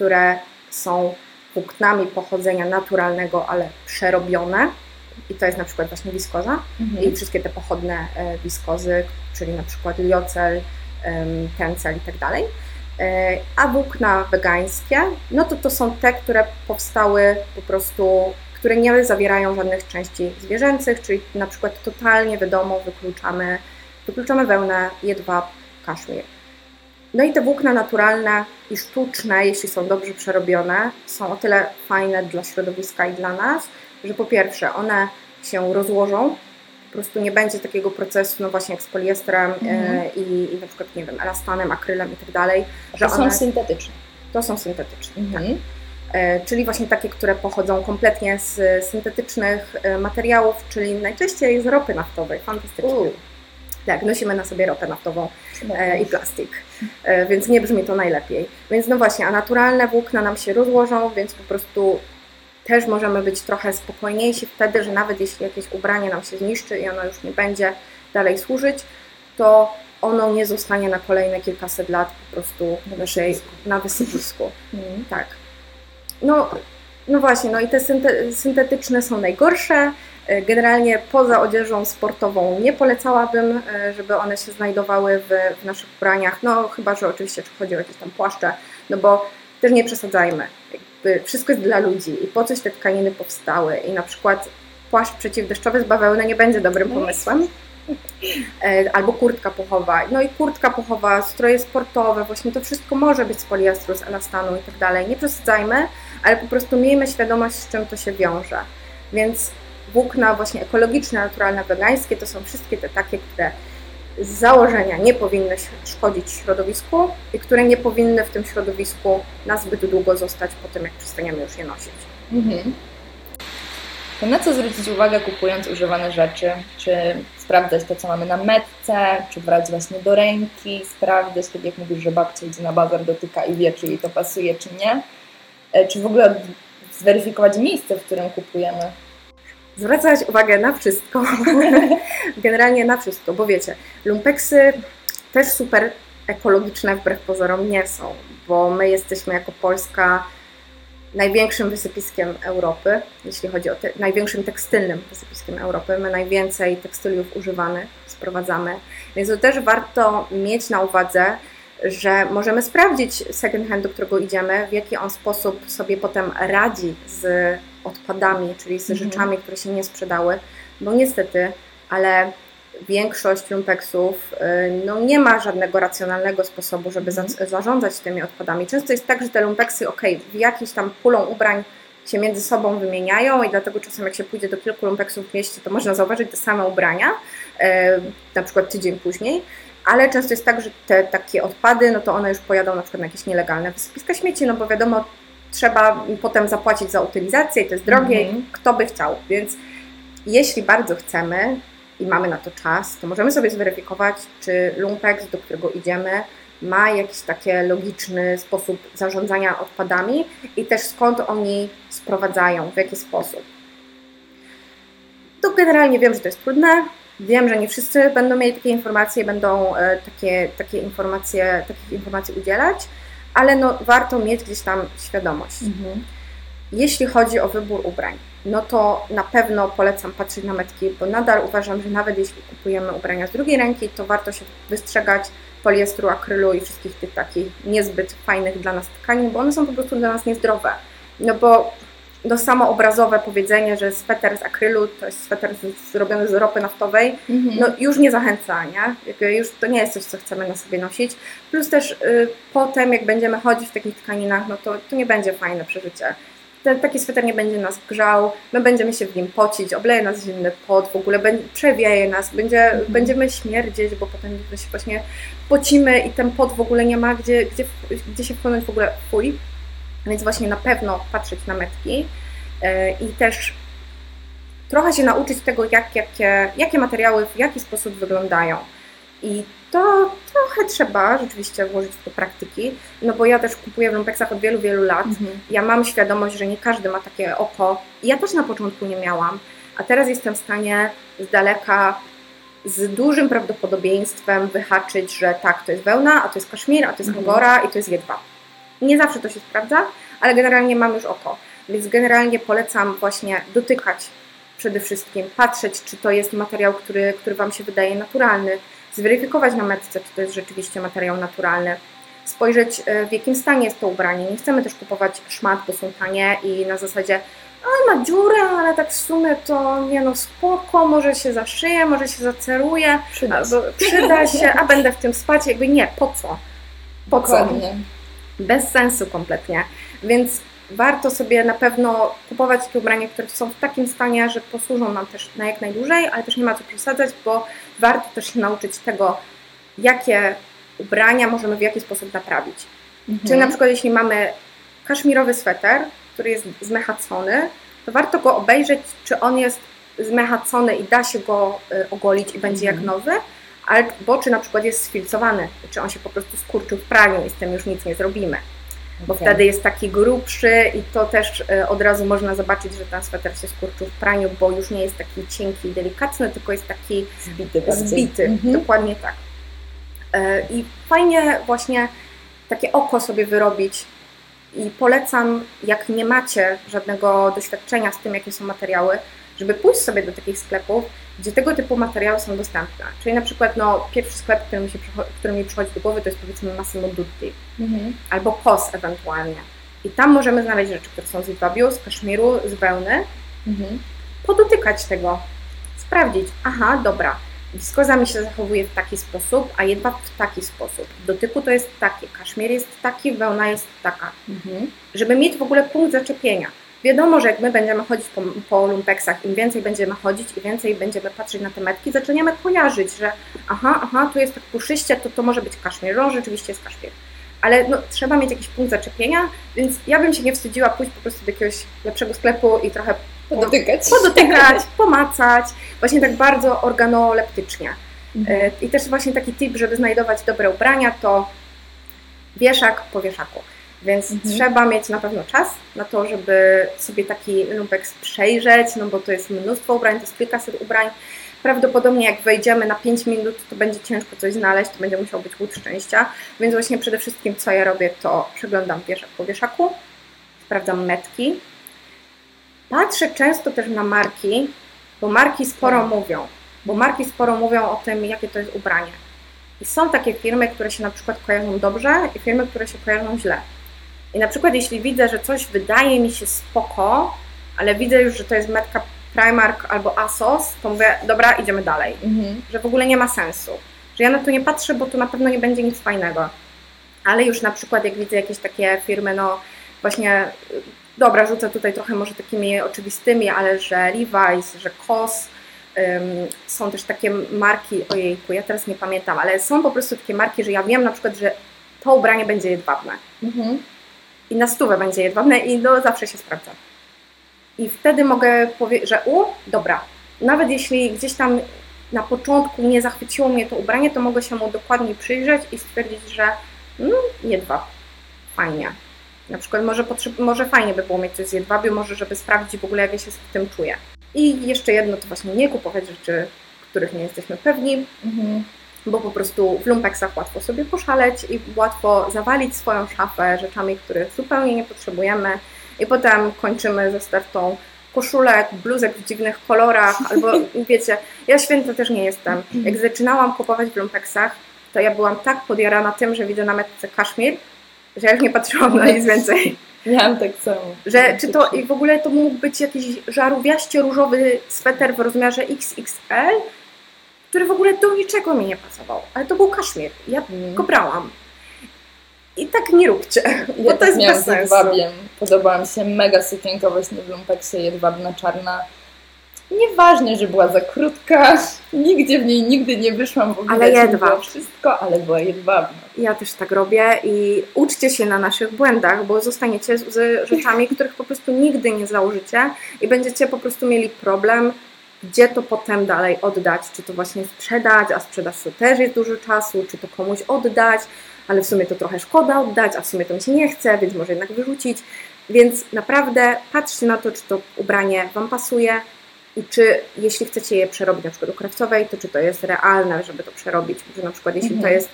które są włóknami pochodzenia naturalnego, ale przerobione. I to jest na przykład właśnie wiskoza mhm. i wszystkie te pochodne e, wiskozy, czyli na przykład liocel, tencel i tak dalej. E, a włókna wegańskie, no to to są te, które powstały po prostu, które nie zawierają żadnych części zwierzęcych, czyli na przykład totalnie wiadomo wykluczamy, wykluczamy wełnę, jedwab, kaszmir. No i te włókna naturalne i sztuczne, jeśli są dobrze przerobione, są o tyle fajne dla środowiska i dla nas, że po pierwsze one się rozłożą, po prostu nie będzie takiego procesu, no właśnie jak z poliestrem mhm. e, i, i na przykład, nie wiem, elastanem, akrylem i tak dalej. Że to one, są syntetyczne. To są syntetyczne, mhm. tak. E, czyli właśnie takie, które pochodzą kompletnie z syntetycznych e, materiałów, czyli najczęściej z ropy naftowej. Fantastycznie. U. Tak, nosimy na sobie ropę naftową e, i plastik, e, więc nie brzmi to najlepiej. Więc no właśnie, a naturalne włókna nam się rozłożą, więc po prostu też możemy być trochę spokojniejsi wtedy, że nawet jeśli jakieś ubranie nam się zniszczy i ono już nie będzie dalej służyć, to ono nie zostanie na kolejne kilkaset lat po prostu na, naszej, na wysypisku. Mm. Tak. No, no właśnie, no i te syntetyczne są najgorsze, generalnie poza odzieżą sportową nie polecałabym, e, żeby one się znajdowały w, w naszych ubraniach, no chyba, że oczywiście czy chodzi o jakieś tam płaszcze, no bo też nie przesadzajmy. Jakby wszystko jest dla ludzi i po coś te tkaniny powstały i na przykład płaszcz przeciwdeszczowy z bawełny nie będzie dobrym no. pomysłem. E, albo kurtka puchowa. No i kurtka puchowa, stroje sportowe, właśnie to wszystko może być z poliestru, z elastanu i tak dalej. Nie przesadzajmy, ale po prostu miejmy świadomość, z czym to się wiąże. Więc włókna właśnie ekologiczne, naturalne, wegańskie, to są wszystkie te takie, które z założenia nie powinny szkodzić środowisku i które nie powinny w tym środowisku na zbyt długo zostać po tym, jak przestaniemy już je nosić. Mhm. To na co zwrócić uwagę kupując używane rzeczy? Czy sprawdzać to, co mamy na metce, czy brać właśnie do ręki, sprawdzać, tak jak mówisz, że babcia idzie na bazar, dotyka i wie, czy jej to pasuje, czy nie? E, czy w ogóle zweryfikować miejsce, w którym kupujemy? Zwracać uwagę na wszystko. Generalnie na wszystko, bo wiecie, lumpeksy też super ekologiczne wbrew pozorom nie są, bo my jesteśmy jako Polska największym wysypiskiem Europy, jeśli chodzi o te, największym tekstylnym wysypiskiem Europy. My najwięcej tekstyliów używamy, sprowadzamy, więc to też warto mieć na uwadze, że możemy sprawdzić second hand, do którego idziemy, w jaki on sposób sobie potem radzi z odpadami, czyli z mhm. rzeczami, które się nie sprzedały, bo niestety, ale większość lumpeksów y, no, nie ma żadnego racjonalnego sposobu, żeby za, mhm. zarządzać tymi odpadami. Często jest tak, że te lumpeksy, ok, w jakiś tam pulą ubrań się między sobą wymieniają i dlatego czasem jak się pójdzie do kilku lumpeksów w mieście, to można zauważyć te same ubrania, e, na przykład tydzień później, ale często jest tak, że te takie odpady, no to one już pojadą na przykład na jakieś nielegalne wysypiska śmieci, no bo wiadomo, trzeba potem zapłacić za utylizację i to jest drogie, -hmm. kto by chciał, więc jeśli bardzo chcemy i mamy na to czas, to możemy sobie zweryfikować, czy lumpex, do którego idziemy, ma jakiś taki logiczny sposób zarządzania odpadami i też skąd oni sprowadzają, w jaki sposób. To generalnie wiem, że to jest trudne, Wiem, że nie wszyscy będą mieli takie informacje, będą e, takie, takie informacje, takich informacji udzielać, ale no, warto mieć gdzieś tam świadomość. Mhm. Jeśli chodzi o wybór ubrań, no to na pewno polecam patrzeć na metki, bo nadal uważam, że nawet jeśli kupujemy ubrania z drugiej ręki, to warto się wystrzegać poliestru, akrylu i wszystkich tych takich niezbyt fajnych dla nas tkanin, bo one są po prostu dla nas niezdrowe. No bo no samo obrazowe powiedzenie, że sweter z akrylu to jest sweter zrobiony z ropy naftowej, mhm. no już nie zachęca, nie? Jakby już to nie jest coś, co chcemy na sobie nosić. Plus też y, potem, jak będziemy chodzić w takich tkaninach, no to, to nie będzie fajne przeżycie. Ten, taki sweter nie będzie nas grzał, my będziemy się w nim pocić, obleje nas zimny pot, w ogóle będzie, przewieje nas, będzie, mhm. będziemy śmierdzieć, bo potem się właśnie pocimy i ten pot w ogóle nie ma gdzie, gdzie, gdzie się wchłonąć w ogóle fuj. Więc właśnie na pewno patrzeć na metki e, i też trochę się nauczyć tego, jak, jakie, jakie materiały w jaki sposób wyglądają. I to trochę trzeba rzeczywiście włożyć do praktyki, no bo ja też kupuję w lumpeksach od wielu, wielu lat. Mhm. Ja mam świadomość, że nie każdy ma takie oko. I ja też na początku nie miałam, a teraz jestem w stanie z daleka z dużym prawdopodobieństwem wyhaczyć, że tak, to jest wełna, a to jest kaszmir, a to jest mhm. angora i to jest jedwab. Nie zawsze to się sprawdza, ale generalnie mam już oko. Więc generalnie polecam właśnie dotykać przede wszystkim, patrzeć, czy to jest materiał, który, który Wam się wydaje naturalny, zweryfikować na metce, czy to jest rzeczywiście materiał naturalny, spojrzeć e, w jakim stanie jest to ubranie. Nie chcemy też kupować szmat, bo są tanie i na zasadzie a ma dziurę, ale tak w sumie to nie no spoko, może się zaszyje, może się zaceruje, przyda, przyda się, a będę w tym spać, jakby nie, po co? Po Dokładnie. co? Bez sensu kompletnie. Więc warto sobie na pewno kupować takie ubrania, które są w takim stanie, że posłużą nam też na jak najdłużej, ale też nie ma co przesadzać, bo warto też się nauczyć tego, jakie ubrania możemy w jaki sposób naprawić. Mhm. Czyli na przykład jeśli mamy kaszmirowy sweter, który jest zmechacony, to warto go obejrzeć, czy on jest zmechacony i da się go y, ogolić i będzie jak mhm. Nowy, albo czy na przykład jest sfilcowany, czy on się po prostu skurczył w praniu i z tym już nic nie zrobimy. Bo okay. wtedy jest taki grubszy i to też e, od razu można zobaczyć, że ten sweter się skurczył w praniu, bo już nie jest taki cienki i delikatny, tylko jest taki zbity. zbity. Mhm. Dokładnie tak. E, I fajnie właśnie takie oko sobie wyrobić i polecam, jak nie macie żadnego doświadczenia z tym, jakie są materiały, żeby pójść sobie do takich sklepów, gdzie tego typu materiały są dostępne. Czyli na przykład no, pierwszy sklep, który mi, się, który mi przychodzi do głowy, to jest powiedzmy Massimo Dutti mhm. albo KOS ewentualnie. I tam możemy znaleźć rzeczy, które są z jedwabiu, z kaszmiru, z wełny. Mhm. Podotykać tego, sprawdzić, aha, dobra, wiskoza mi się zachowuje w taki sposób, a jedwab w taki sposób. Dotyku to jest takie, kaszmir jest taki, wełna jest taka. Mhm. Żeby mieć w ogóle punkt zaczepienia Wiadomo, że jak my będziemy chodzić po, po lumpeksach, im więcej będziemy chodzić i więcej będziemy patrzeć na te metki, zaczniemy kojarzyć, że aha, aha, tu jest tak puszyście, to to może być kaszmir, no rzeczywiście jest kaszmir. Ale no, trzeba mieć jakiś punkt zaczepienia, więc ja bym się nie wstydziła pójść po prostu do jakiegoś lepszego sklepu i trochę podotykać, podotykać pomacać, właśnie tak bardzo organoleptycznie. Mhm. I też właśnie taki tip, żeby znajdować dobre ubrania, to wieszak po wieszaku. Więc mhm. trzeba mieć na pewno czas na to, żeby sobie taki lumpeks przejrzeć, no bo to jest mnóstwo ubrań, to jest kilkaset ubrań. Prawdopodobnie jak wejdziemy na 5 minut, to będzie ciężko coś znaleźć, to będzie musiał być łód szczęścia. Więc właśnie przede wszystkim co ja robię, to przeglądam wieszak po wieszaku, sprawdzam metki. Patrzę często też na marki, bo marki sporo tak. mówią. Bo marki sporo mówią o tym, jakie to jest ubranie. I są takie firmy, które się na przykład kojarzą dobrze i firmy, które się kojarzą źle. I na przykład jeśli widzę, że coś wydaje mi się spoko, ale widzę już, że to jest metka Primark albo ASOS, to mówię, dobra, idziemy dalej. Mhm. Że w ogóle nie ma sensu. Że ja na to nie patrzę, bo to na pewno nie będzie nic fajnego. Ale już na przykład jak widzę jakieś takie firmy, no właśnie, dobra, rzucę tutaj trochę może takimi oczywistymi, ale że Levi's, że COS, są też takie marki, ojejku, ja teraz nie pamiętam, ale są po prostu takie marki, że ja wiem na przykład, że to ubranie będzie jedwabne. Mhm. I na stówę będzie jedwabne i no, zawsze się sprawdza. I wtedy mogę powiedzieć, że u, dobra, nawet jeśli gdzieś tam na początku nie zachwyciło mnie to ubranie, to mogę się mu dokładniej przyjrzeć i stwierdzić, że no, jedwab, fajnie. Na przykład może, może fajnie by było mieć coś z jedwabiu, może żeby sprawdzić w ogóle, jak ja się z tym czuję. I jeszcze jedno to właśnie nie kupować rzeczy, których nie jesteśmy pewni, mhm. Bo po prostu w lumpeksach łatwo sobie poszaleć i łatwo zawalić swoją szafę rzeczami, których zupełnie nie potrzebujemy i potem kończymy ze stertą koszulek, bluzek w dziwnych kolorach, albo wiecie, ja święta też nie jestem. Jak zaczynałam kupować w lumpeksach, to ja byłam tak podjarana tym, że widzę na metce kaszmir, że ja już nie patrzyłam na nic więcej. Miałam tak samo. Że, czy to i w ogóle to mógł być jakiś żarówiaście różowy sweter w rozmiarze XXL, który w ogóle do niczego mi nie pasował. Ale to był kaszmir. Ja mm. go brałam. I tak nie róbcie, bo ja to tak jest bez sensu. Jedwabiem. Podobała mi się mega sukienka właśnie w lumpeksie, jedwabna, czarna. Nieważne, że była za krótka, nigdzie w niej nigdy nie wyszłam, bo ale jedwab. wszystko, ale była jedwabna. Ja też tak robię i uczcie się na naszych błędach, bo zostaniecie z rzeczami, których po prostu nigdy nie założycie i będziecie po prostu mieli problem, gdzie to potem dalej oddać, czy to właśnie sprzedać, a sprzedaż to też jest dużo czasu, czy to komuś oddać, ale w sumie to trochę szkoda oddać, a w sumie to mi się nie chce, więc może jednak wyrzucić. Więc naprawdę patrzcie na to, czy to ubranie Wam pasuje, i czy jeśli chcecie je przerobić na przykład do krawcowej, to czy to jest realne, żeby to przerobić, że na przykład jeśli mhm. to jest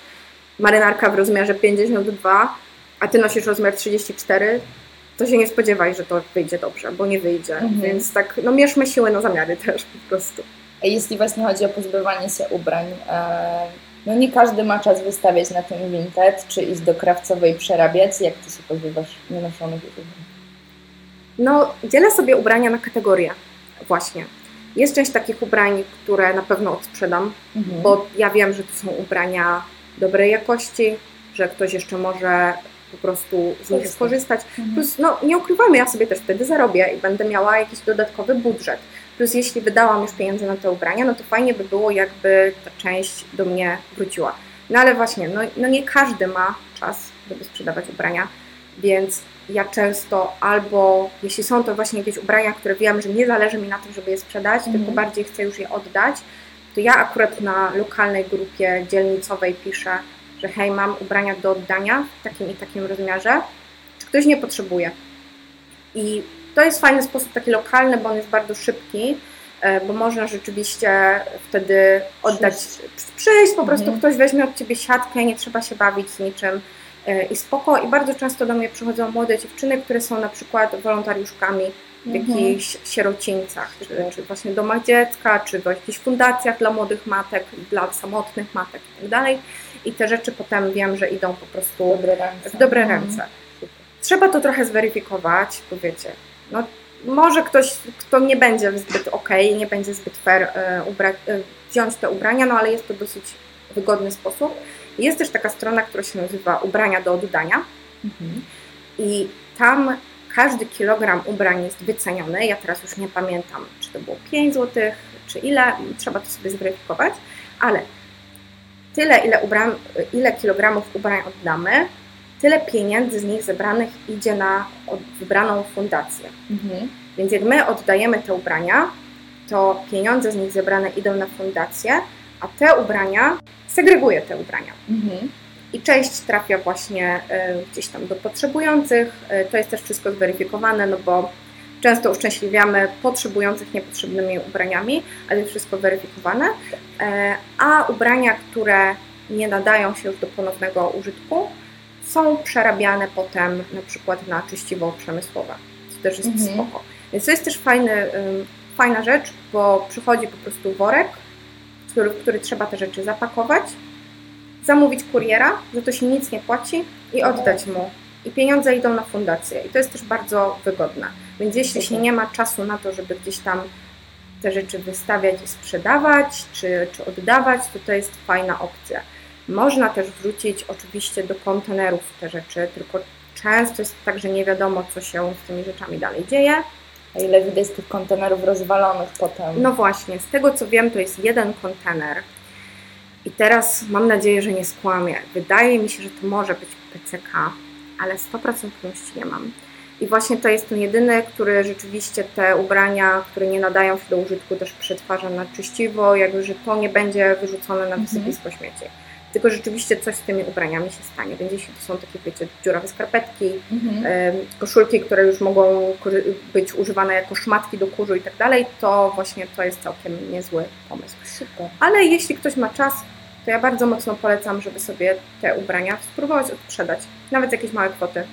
marynarka w rozmiarze 52, a ty nosisz rozmiar 34, to się nie spodziewaj, że to wyjdzie dobrze, bo nie wyjdzie. Mhm. Więc tak, no mierzmy siły na zamiary też po prostu. A jeśli właśnie chodzi o pozbywanie się ubrań, e, no nie każdy ma czas wystawiać na tym Vinted, czy iść do krawcowej przerabiać. Jak ty się pozbywasz nienoszonych ubrań? No, dzielę sobie ubrania na kategorie właśnie. Jest część takich ubrań, które na pewno odsprzedam, mhm. bo ja wiem, że to są ubrania dobrej jakości, że ktoś jeszcze może po prostu z nich skorzystać. Mhm. Plus, no nie ukrywajmy, ja sobie też wtedy zarobię i będę miała jakiś dodatkowy budżet. Plus, jeśli wydałam już pieniądze na te ubrania, no to fajnie by było, jakby ta część do mnie wróciła. No ale właśnie, no, no nie każdy ma czas, żeby sprzedawać ubrania, więc ja często albo, jeśli są to właśnie jakieś ubrania, które wiem, że nie zależy mi na tym, żeby je sprzedać, mm. tylko bardziej chcę już je oddać, to ja akurat na lokalnej grupie dzielnicowej piszę, że hej, mam ubrania do oddania w takim i takim rozmiarze, czy ktoś nie potrzebuje. I to jest fajny sposób taki lokalny, bo on jest bardzo szybki, e, bo można rzeczywiście wtedy oddać, przyjść, przyjść po prostu mhm. ktoś weźmie od Ciebie siatkę, nie trzeba się bawić z niczym e, i spoko. I bardzo często do mnie przychodzą młode dziewczyny, które są na przykład wolontariuszkami w mhm. jakichś sierocińcach, czy, czy właśnie domach dziecka, czy w jakichś fundacjach dla młodych matek, dla samotnych matek itd. I te rzeczy potem wiem, że idą po prostu dobre ręce. w dobre ręce. Trzeba to trochę zweryfikować, bo wiecie, no, może ktoś, kto nie będzie zbyt ok, nie będzie zbyt fair e, e, wziąć te ubrania, no ale jest to dosyć wygodny sposób. Jest też taka strona, która się nazywa Ubrania do oddania. Mhm. I tam każdy kilogram ubrań jest wyceniony. Ja teraz już nie pamiętam, czy to było 5 zł, czy ile, trzeba to sobie zweryfikować, ale tyle, ile, ubrań, ile kilogramów ubrań oddamy, tyle pieniędzy z nich zebranych idzie na wybraną fundację. Mhm. Więc jak my oddajemy te ubrania, to pieniądze z nich zebrane idą na fundację, a te ubrania segreguje te ubrania. Mhm. I część trafia właśnie y, gdzieś tam do potrzebujących. Y, to jest też wszystko zweryfikowane, no bo często uszczęśliwiamy potrzebujących niepotrzebnymi ubraniami, ale jest wszystko weryfikowane. Y, a ubrania, które nie nadają się już do ponownego użytku, są przerabiane potem na przykład na czyściwo przemysłowe. To też jest mhm. spoko. Więc to jest też fajny, fajna rzecz, bo przychodzi po prostu worek, który, w który trzeba te rzeczy zapakować, zamówić kuriera, że to się nic nie płaci i oddać mu. I pieniądze idą na fundację. I to jest też bardzo wygodne. Więc jeśli się nie ma czasu na to, żeby gdzieś tam te rzeczy wystawiać i sprzedawać, czy, czy oddawać, to to jest fajna opcja. Można też wrzucić oczywiście do kontenerów te rzeczy, tylko często jest tak, że nie wiadomo, co się z tymi rzeczami dalej dzieje. A ile widać tych kontenerów rozwalonych potem? No właśnie, z tego co wiem, to jest jeden kontener. I teraz mam nadzieję, że nie skłamię. Wydaje mi się, że to może być PCK, ale 100% pewności nie mam. I właśnie to jest ten jedyny, który rzeczywiście te ubrania, które nie nadają się do użytku, też przetwarza na czyściwo, jakby, że to nie będzie wyrzucone na mhm. wysypisko śmieci tylko rzeczywiście coś z tymi ubraniami się stanie. Będzie jeśli to są takie, wiecie, dziurawe skarpetki, mhm. koszulki, które już mogą być używane jako szmatki do kurzu i tak dalej, to właśnie to jest całkiem niezły pomysł. Super. Ale jeśli ktoś ma czas, to ja bardzo mocno polecam, żeby sobie te ubrania spróbować odsprzedać, nawet jakieś małe kwoty.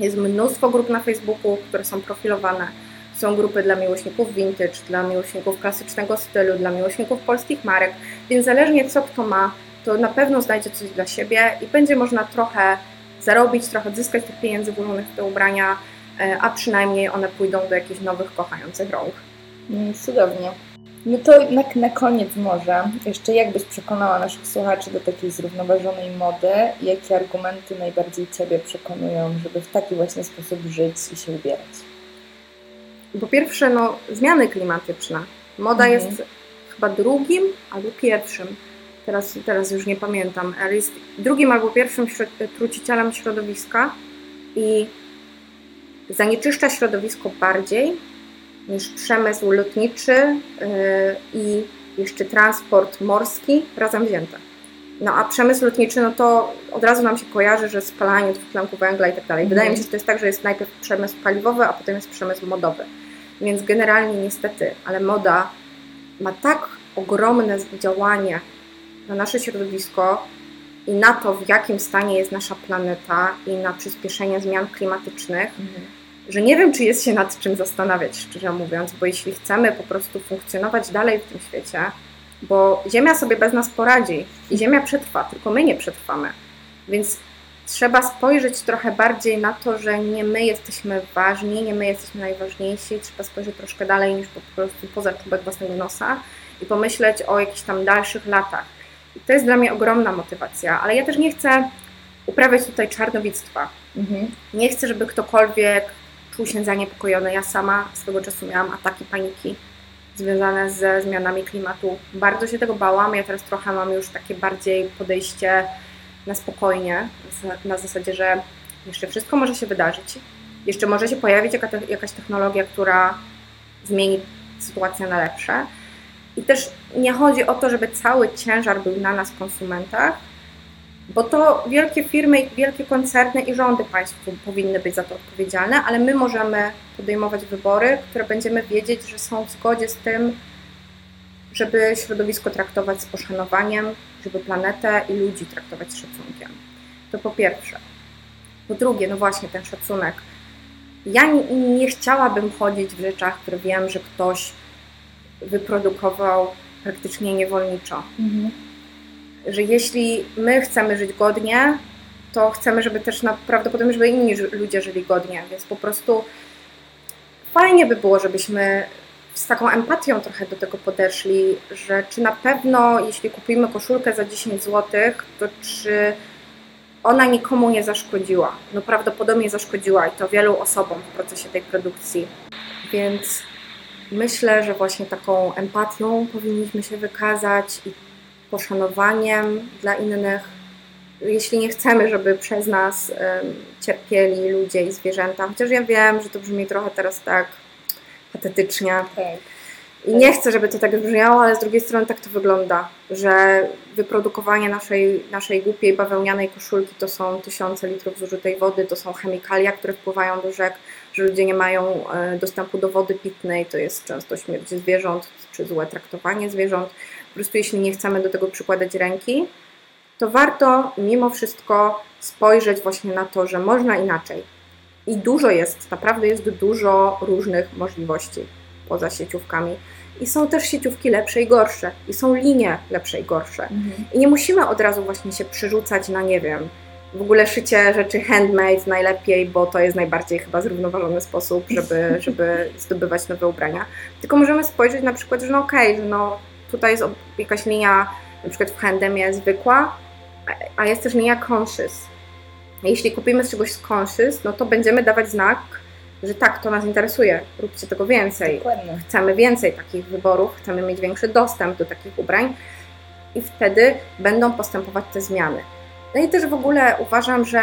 Jest mnóstwo grup na Facebooku, które są profilowane. Są grupy dla miłośników vintage, dla miłośników klasycznego stylu, dla miłośników polskich marek, więc zależnie co kto ma, to na pewno znajdzie coś dla siebie i będzie można trochę zarobić, trochę odzyskać tych pieniędzy włożonych w te ubrania, e, a przynajmniej one pójdą do jakichś nowych, kochających rąk. Mm, cudownie. No to na, na koniec może jeszcze jak byś przekonała naszych słuchaczy do takiej zrównoważonej mody? Jakie argumenty najbardziej Ciebie przekonują, żeby w taki właśnie sposób żyć i się ubierać? Po pierwsze, no, zmiany klimatyczne. Moda mhm. jest chyba drugim albo pierwszym teraz, teraz już nie pamiętam, ale jest drugim albo pierwszym trucicielem środowiska i zanieczyszcza środowisko bardziej niż przemysł lotniczy yy, i jeszcze transport morski razem wzięte. No a przemysł lotniczy, no to od razu nam się kojarzy, że spalanie dwutlenku węgla i tak dalej. Wydaje mi się, że to jest tak, że jest najpierw przemysł paliwowy, a potem jest przemysł modowy. Więc generalnie niestety, ale moda ma tak ogromne działanie na nasze środowisko i na to, w jakim stanie jest nasza planeta i na przyspieszenie zmian klimatycznych, mhm. Że nie wiem, czy jest się nad czym zastanawiać, szczerze mówiąc, bo jeśli chcemy po prostu funkcjonować dalej w tym świecie, bo Ziemia sobie bez nas poradzi i Ziemia przetrwa, tylko my nie przetrwamy. Więc trzeba spojrzeć trochę bardziej na to, że nie my jesteśmy ważni, nie my jesteśmy najważniejsi, trzeba spojrzeć troszkę dalej niż po prostu poza czubek własnego nosa i pomyśleć o jakichś tam dalszych latach to jest dla mnie ogromna motywacja, ale ja też nie chcę uprawiać tutaj czarnowictwa. Mhm. Nie chcę, żeby ktokolwiek czuł się zaniepokojony. Ja sama swego czasu miałam ataki paniki związane ze zmianami klimatu. Bardzo się tego bałam. Ja teraz trochę mam już takie bardziej podejście na spokojnie, na zasadzie, że jeszcze wszystko może się wydarzyć. Jeszcze może się pojawić jakaś technologia, która zmieni sytuację na lepsze. I też nie chodzi o to, żeby cały ciężar był na nas, konsumentach, bo to wielkie firmy, wielkie koncerny i rządy państwu powinny być za to odpowiedzialne, ale my możemy podejmować wybory, które będziemy wiedzieć, że są w zgodzie z tym, żeby środowisko traktować z poszanowaniem, żeby planetę i ludzi traktować z szacunkiem. To po pierwsze. Po drugie, no właśnie ten szacunek. Ja nie chciałabym chodzić w rzeczach, które wiem, że ktoś wyprodukował praktycznie niewolniczo. Mhm. Że jeśli my chcemy żyć godnie, to chcemy, żeby też prawdopodobnie, żeby inni ludzie żyli godnie, więc po prostu fajnie by było, żebyśmy z taką empatią trochę do tego podeszli, że czy na pewno, jeśli kupimy koszulkę za 10 zł, to czy ona nikomu nie zaszkodziła. No prawdopodobnie zaszkodziła i to wielu osobom w procesie tej produkcji. Więc myślę, że właśnie taką empatią powinniśmy się wykazać i poszanowaniem dla innych. Jeśli nie chcemy, żeby przez nas cierpieli ludzie i zwierzęta, chociaż ja wiem, że to brzmi trochę teraz tak patetycznie. I nie chcę, żeby to tak brzmiało, ale z drugiej strony tak to wygląda, że wyprodukowanie naszej, naszej głupiej bawełnianej koszulki to są tysiące litrów zużytej wody, to są chemikalia, które wpływają do rzek, że ludzie nie mają e, dostępu do wody pitnej, to jest często śmierć zwierząt czy złe traktowanie zwierząt. Po prostu jeśli nie chcemy do tego przykładać ręki, to warto mimo wszystko spojrzeć właśnie na to, że można inaczej. I dużo jest, naprawdę jest dużo różnych możliwości poza sieciówkami. I są też sieciówki lepsze i gorsze. I są linie lepsze i gorsze. Mhm. I nie musimy od razu właśnie się przerzucać na, nie wiem, w ogóle szycie rzeczy handmade najlepiej, bo to jest najbardziej chyba zrównoważony sposób, żeby, żeby zdobywać nowe ubrania. Tylko możemy spojrzeć na przykład, że no okej, okay, że no tutaj jest jakaś linia, na przykład w handemie zwykła, a jest też linia conscious. Jeśli kupimy z czegoś conscious, no to będziemy dawać znak, że tak, to nas interesuje, róbcie tego więcej. Dokładnie. Chcemy więcej takich wyborów, chcemy mieć większy dostęp do takich ubrań i wtedy będą postępować te zmiany. No i też w ogóle uważam, że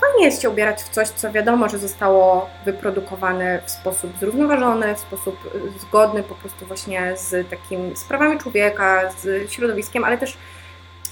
fajnie jest się ubierać w coś, co wiadomo, że zostało wyprodukowane w sposób zrównoważony, w sposób zgodny po prostu właśnie z takimi sprawami człowieka, z środowiskiem, ale też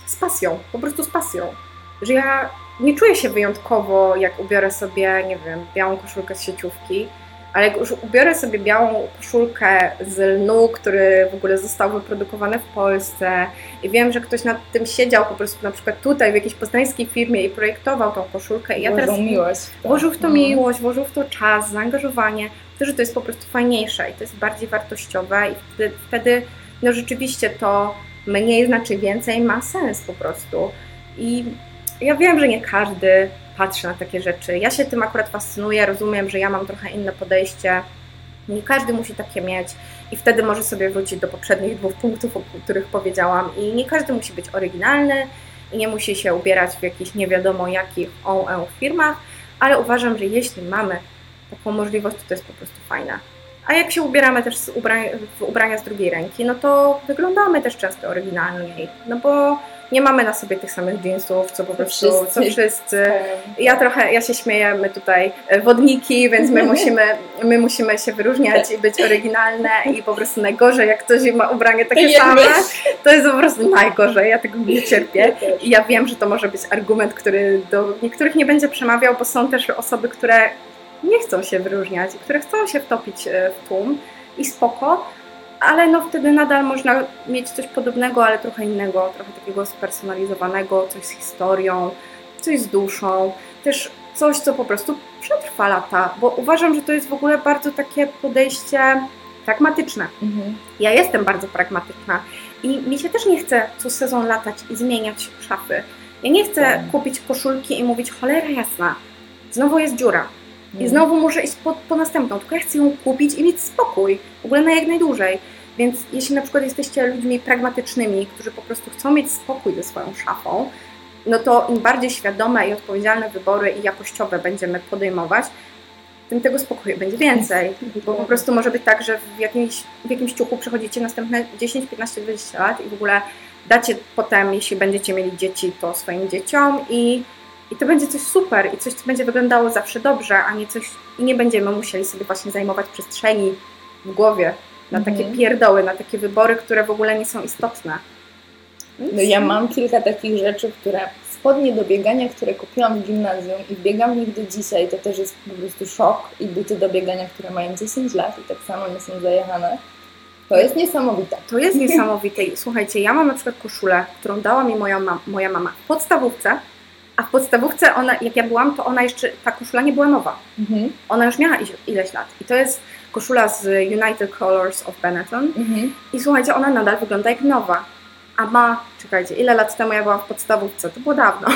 z pasją, po prostu z pasją. Że ja nie czuję się wyjątkowo, jak ubiorę sobie, nie wiem, białą koszulkę z sieciówki, ale jak już ubiorę sobie białą koszulkę z lnu, który w ogóle został wyprodukowany w Polsce i wiem, że ktoś nad tym siedział po prostu na przykład tutaj w jakiejś poznańskiej firmie i projektował tą koszulkę i ja teraz miłość w włożył w to mhm. miłość, włożył w to czas, zaangażowanie, to, że to jest po prostu fajniejsze i to jest bardziej wartościowe i wtedy, wtedy no rzeczywiście to mniej znaczy więcej ma sens po prostu. I ja wiem, że nie każdy patrzy na takie rzeczy. Ja się tym akurat fascynuję, rozumiem, że ja mam trochę inne podejście. Nie każdy musi takie mieć i wtedy może sobie wrócić do poprzednich dwóch punktów, o których powiedziałam. I nie każdy musi być oryginalny i nie musi się ubierać w jakichś nie wiadomo jakich on firmach, ale uważam, że jeśli mamy taką możliwość, to to jest po prostu fajne. A jak się ubieramy też w ubrania z drugiej ręki, no to wyglądamy też często oryginalniej, no bo nie mamy na sobie tych samych jeansów, co po prostu, wszyscy. co wszyscy. Ja trochę, ja się śmieję, my tutaj e, wodniki, więc my musimy, my musimy się wyróżniać i być oryginalne i po prostu najgorzej, jak ktoś ma ubranie takie same, to jest po prostu najgorzej, ja tego nie cierpię. I ja wiem, że to może być argument, który do niektórych nie będzie przemawiał, bo są też osoby, które nie chcą się wyróżniać, które chcą się wtopić e, w tłum i spoko, ale no wtedy nadal można mieć coś podobnego, ale trochę innego, trochę takiego spersonalizowanego, coś z historią, coś z duszą, też coś, co po prostu przetrwa lata, bo uważam, że to jest w ogóle bardzo takie podejście pragmatyczne. Mhm. Ja jestem bardzo pragmatyczna i mi się też nie chce co sezon latać i zmieniać szafy. Ja nie chcę mhm. kupić koszulki i mówić cholera jasna, znowu jest dziura. I znowu muszę iść po, po następną, tylko ja chcę ją kupić i mieć spokój, w ogóle na jak najdłużej. Więc jeśli na przykład jesteście ludźmi pragmatycznymi, którzy po prostu chcą mieć spokój ze swoją szafą, no to im bardziej świadome i odpowiedzialne wybory i jakościowe będziemy podejmować, tym tego spokoju będzie więcej. Bo po prostu może być tak, że w jakimś, w jakimś ciuchu przechodzicie następne 10, 15, 20 lat i w ogóle dacie potem, jeśli będziecie mieli dzieci, to swoim dzieciom i, i to będzie coś super i coś, co będzie wyglądało zawsze dobrze, a nie coś i nie będziemy musieli sobie właśnie zajmować przestrzeni w głowie na takie mhm. pierdoły, na takie wybory, które w ogóle nie są istotne. No ja mam kilka takich rzeczy, które spodnie do biegania, które kupiłam w gimnazjum i biegam w nich do dzisiaj, to też jest po prostu szok i buty do biegania, które mają 10 lat i tak samo nie są zajechane. To jest niesamowite. To jest niesamowite. Słuchajcie, ja mam na przykład koszulę, którą dała mi moja, ma moja mama w podstawówce, a w podstawówce ona, jak ja byłam, to ona jeszcze, ta koszula nie była nowa. Mhm. Ona już miała ileś lat. I to jest koszula z United Colors of Benetton. Mhm. I słuchajcie, ona nadal wygląda jak nowa. A ma, czekajcie, ile lat temu ja byłam w podstawówce? To było dawno.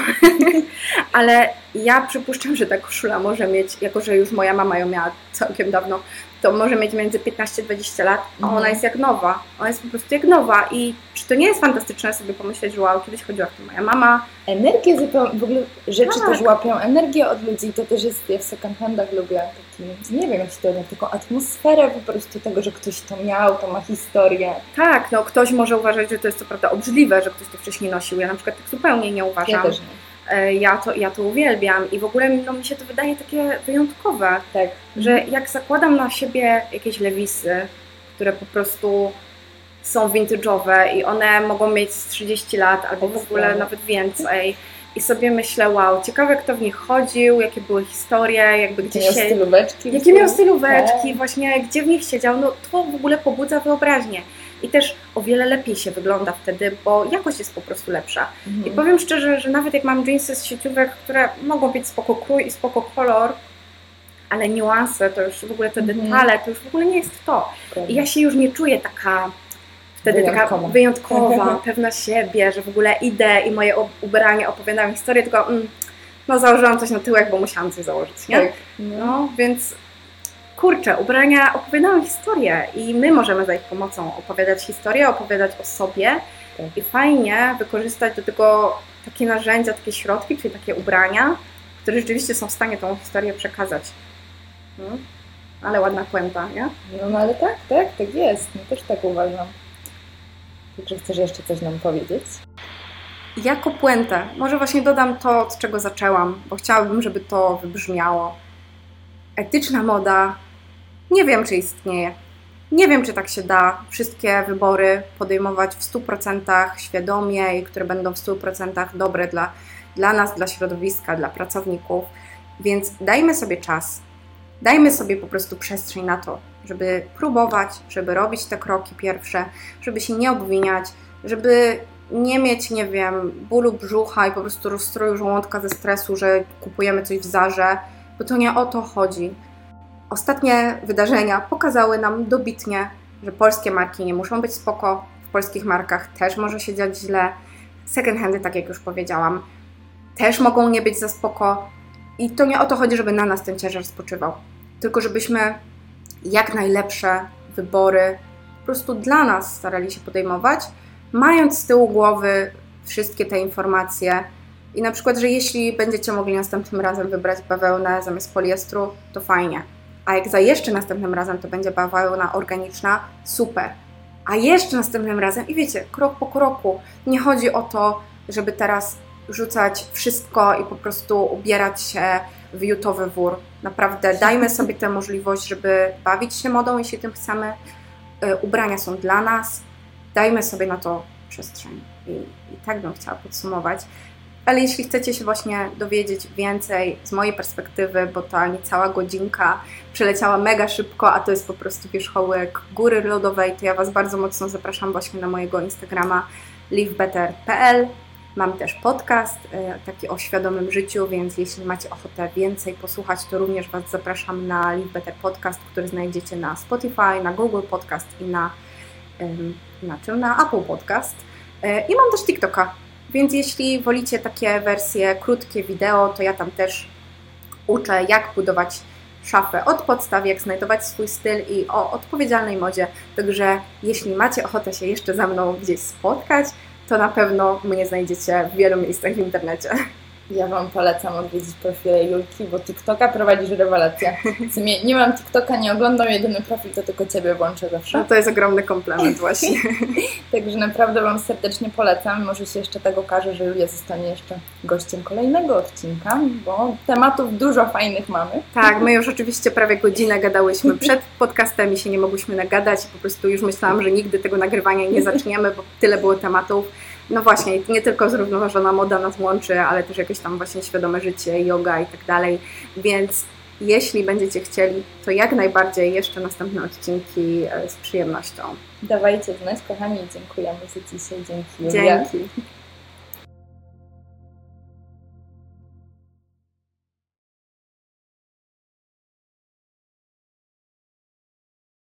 Ale ja przypuszczam, że ta koszula może mieć, jako że już moja mama ją miała całkiem dawno, to może mieć między 15-20 lat, a ona Mhm. jest jak nowa. Ona jest po prostu jak nowa. I czy to nie jest fantastyczne sobie pomyśleć, że wow, kiedyś chodziła w tym moja mama, Energię zupełnie, w ogóle rzeczy Tak. też łapią energię od ludzi, to też jest, ja w second handach lubię taki, nie wiem jak się to nazywa, taką atmosferę po prostu tego, że ktoś to miał, to ma historię. tak, no ktoś może uważać, że to jest co prawda obrzydliwe, że ktoś to wcześniej nosił. Ja na przykład tak zupełnie nie Ja uważam. też nie. E, Ja to, ja to uwielbiam i w ogóle no, mi się to wydaje takie wyjątkowe. Tak. że jak zakładam na siebie jakieś lewisy, które po prostu są vintage'owe i one mogą mieć z 30 lat albo w ogóle nawet więcej i sobie myślę, wow, ciekawe kto w nich chodził, jakie były historie, jakby gdzie miał się... stylóweczki. Jakie miał stylóweczki, Tak. właśnie gdzie w nich siedział, no to w ogóle pobudza wyobraźnię. I też o wiele lepiej się wygląda wtedy, bo jakość jest po prostu lepsza. Mhm. I powiem szczerze, że nawet jak mam jeansy z sieciówek, które mogą być spoko krój i spoko kolor, ale niuanse, to już w ogóle te Mhm. detale, to już w ogóle nie jest to. I ja się już nie czuję taka wtedy taka Wyjątkowa. wyjątkowa, pewna siebie, że w ogóle idę i moje ubranie opowiadają historię, tylko mm, no założyłam coś na tyłek, bo musiałam coś założyć, nie? Tak. No, więc kurczę, ubrania opowiadają historię i my możemy za ich pomocą opowiadać historię, opowiadać o sobie Tak. i fajnie wykorzystać do tego takie narzędzia, takie środki, czyli takie ubrania, które rzeczywiście są w stanie tą historię przekazać. No. Ale ładna puenta, nie? No, no ale tak, tak, tak jest. No też tak uważam. Także chcesz jeszcze coś nam powiedzieć? Jako puentę, może właśnie dodam to, od czego zaczęłam, bo chciałabym, żeby to wybrzmiało. Etyczna moda, nie wiem, czy istnieje. Nie wiem, czy tak się da wszystkie wybory podejmować w 100% świadomie i które będą w 100% dobre dla, dla nas, dla środowiska, dla pracowników. Więc dajmy sobie czas, dajmy sobie po prostu przestrzeń na to, żeby próbować, żeby robić te kroki pierwsze, żeby się nie obwiniać, żeby nie mieć, nie wiem, bólu brzucha i po prostu rozstroju żołądka ze stresu, że kupujemy coś w Zarze, bo to nie o to chodzi. Ostatnie wydarzenia pokazały nam dobitnie, że polskie marki nie muszą być spoko, w polskich markach też może się dziać źle. Second handy, tak jak już powiedziałam, też mogą nie być za spoko. I to nie o to chodzi, żeby na nas ten ciężar spoczywał, tylko żebyśmy jak najlepsze wybory po prostu dla nas starali się podejmować, mając z tyłu głowy wszystkie te informacje. I na przykład, że jeśli będziecie mogli następnym razem wybrać bawełnę zamiast poliestru, to fajnie. A jak za jeszcze następnym razem to będzie bawełna organiczna, super. A jeszcze następnym razem, i wiecie, krok po kroku. Nie chodzi o to, żeby teraz rzucać wszystko i po prostu ubierać się w jutowy wór. Naprawdę dajmy sobie tę możliwość, żeby bawić się modą, jeśli tym chcemy. Y, Ubrania są dla nas, dajmy sobie na to przestrzeń. I, I tak bym chciała podsumować. Ale jeśli chcecie się właśnie dowiedzieć więcej z mojej perspektywy, bo ta niecała godzinka przeleciała mega szybko, a to jest po prostu wierzchołek góry lodowej, to ja Was bardzo mocno zapraszam właśnie na mojego Instagrama livebetter.pl. Mam też podcast e, taki o świadomym życiu, więc jeśli macie ochotę więcej posłuchać, to również Was zapraszam na Live Better Podcast, który znajdziecie na Spotify, na Google Podcast i na, na czym? Na Apple Podcast. E, I mam też TikToka, więc jeśli wolicie takie wersje krótkie wideo, to ja tam też uczę, jak budować szafę od podstaw, jak znajdować swój styl i o odpowiedzialnej modzie. Także jeśli macie ochotę się jeszcze ze mną gdzieś spotkać, to na pewno mnie znajdziecie w wielu miejscach w internecie. Ja Wam polecam odwiedzić profile Julki, bo TikToka prowadzisz rewelację. W sumie nie mam TikToka, nie oglądam, jedyny profil to tylko Ciebie włączę No zawsze. to jest ogromny komplement właśnie. Także naprawdę Wam serdecznie polecam. Może się jeszcze tego okaże, że Julia zostanie jeszcze gościem kolejnego odcinka, bo tematów dużo fajnych mamy. Tak, my już oczywiście prawie godzinę gadałyśmy przed podcastem i się nie mogłyśmy nagadać i po prostu już myślałam, że nigdy tego nagrywania nie zaczniemy, bo tyle było tematów. No właśnie, nie tylko zrównoważona moda nas łączy, ale też jakieś tam właśnie świadome życie, yoga i tak dalej. Więc jeśli będziecie chcieli, to jak najbardziej jeszcze następne odcinki e, z przyjemnością. Dawajcie znać, kochani, dziękujemy za dzisiaj. Dzięki. Dzięki.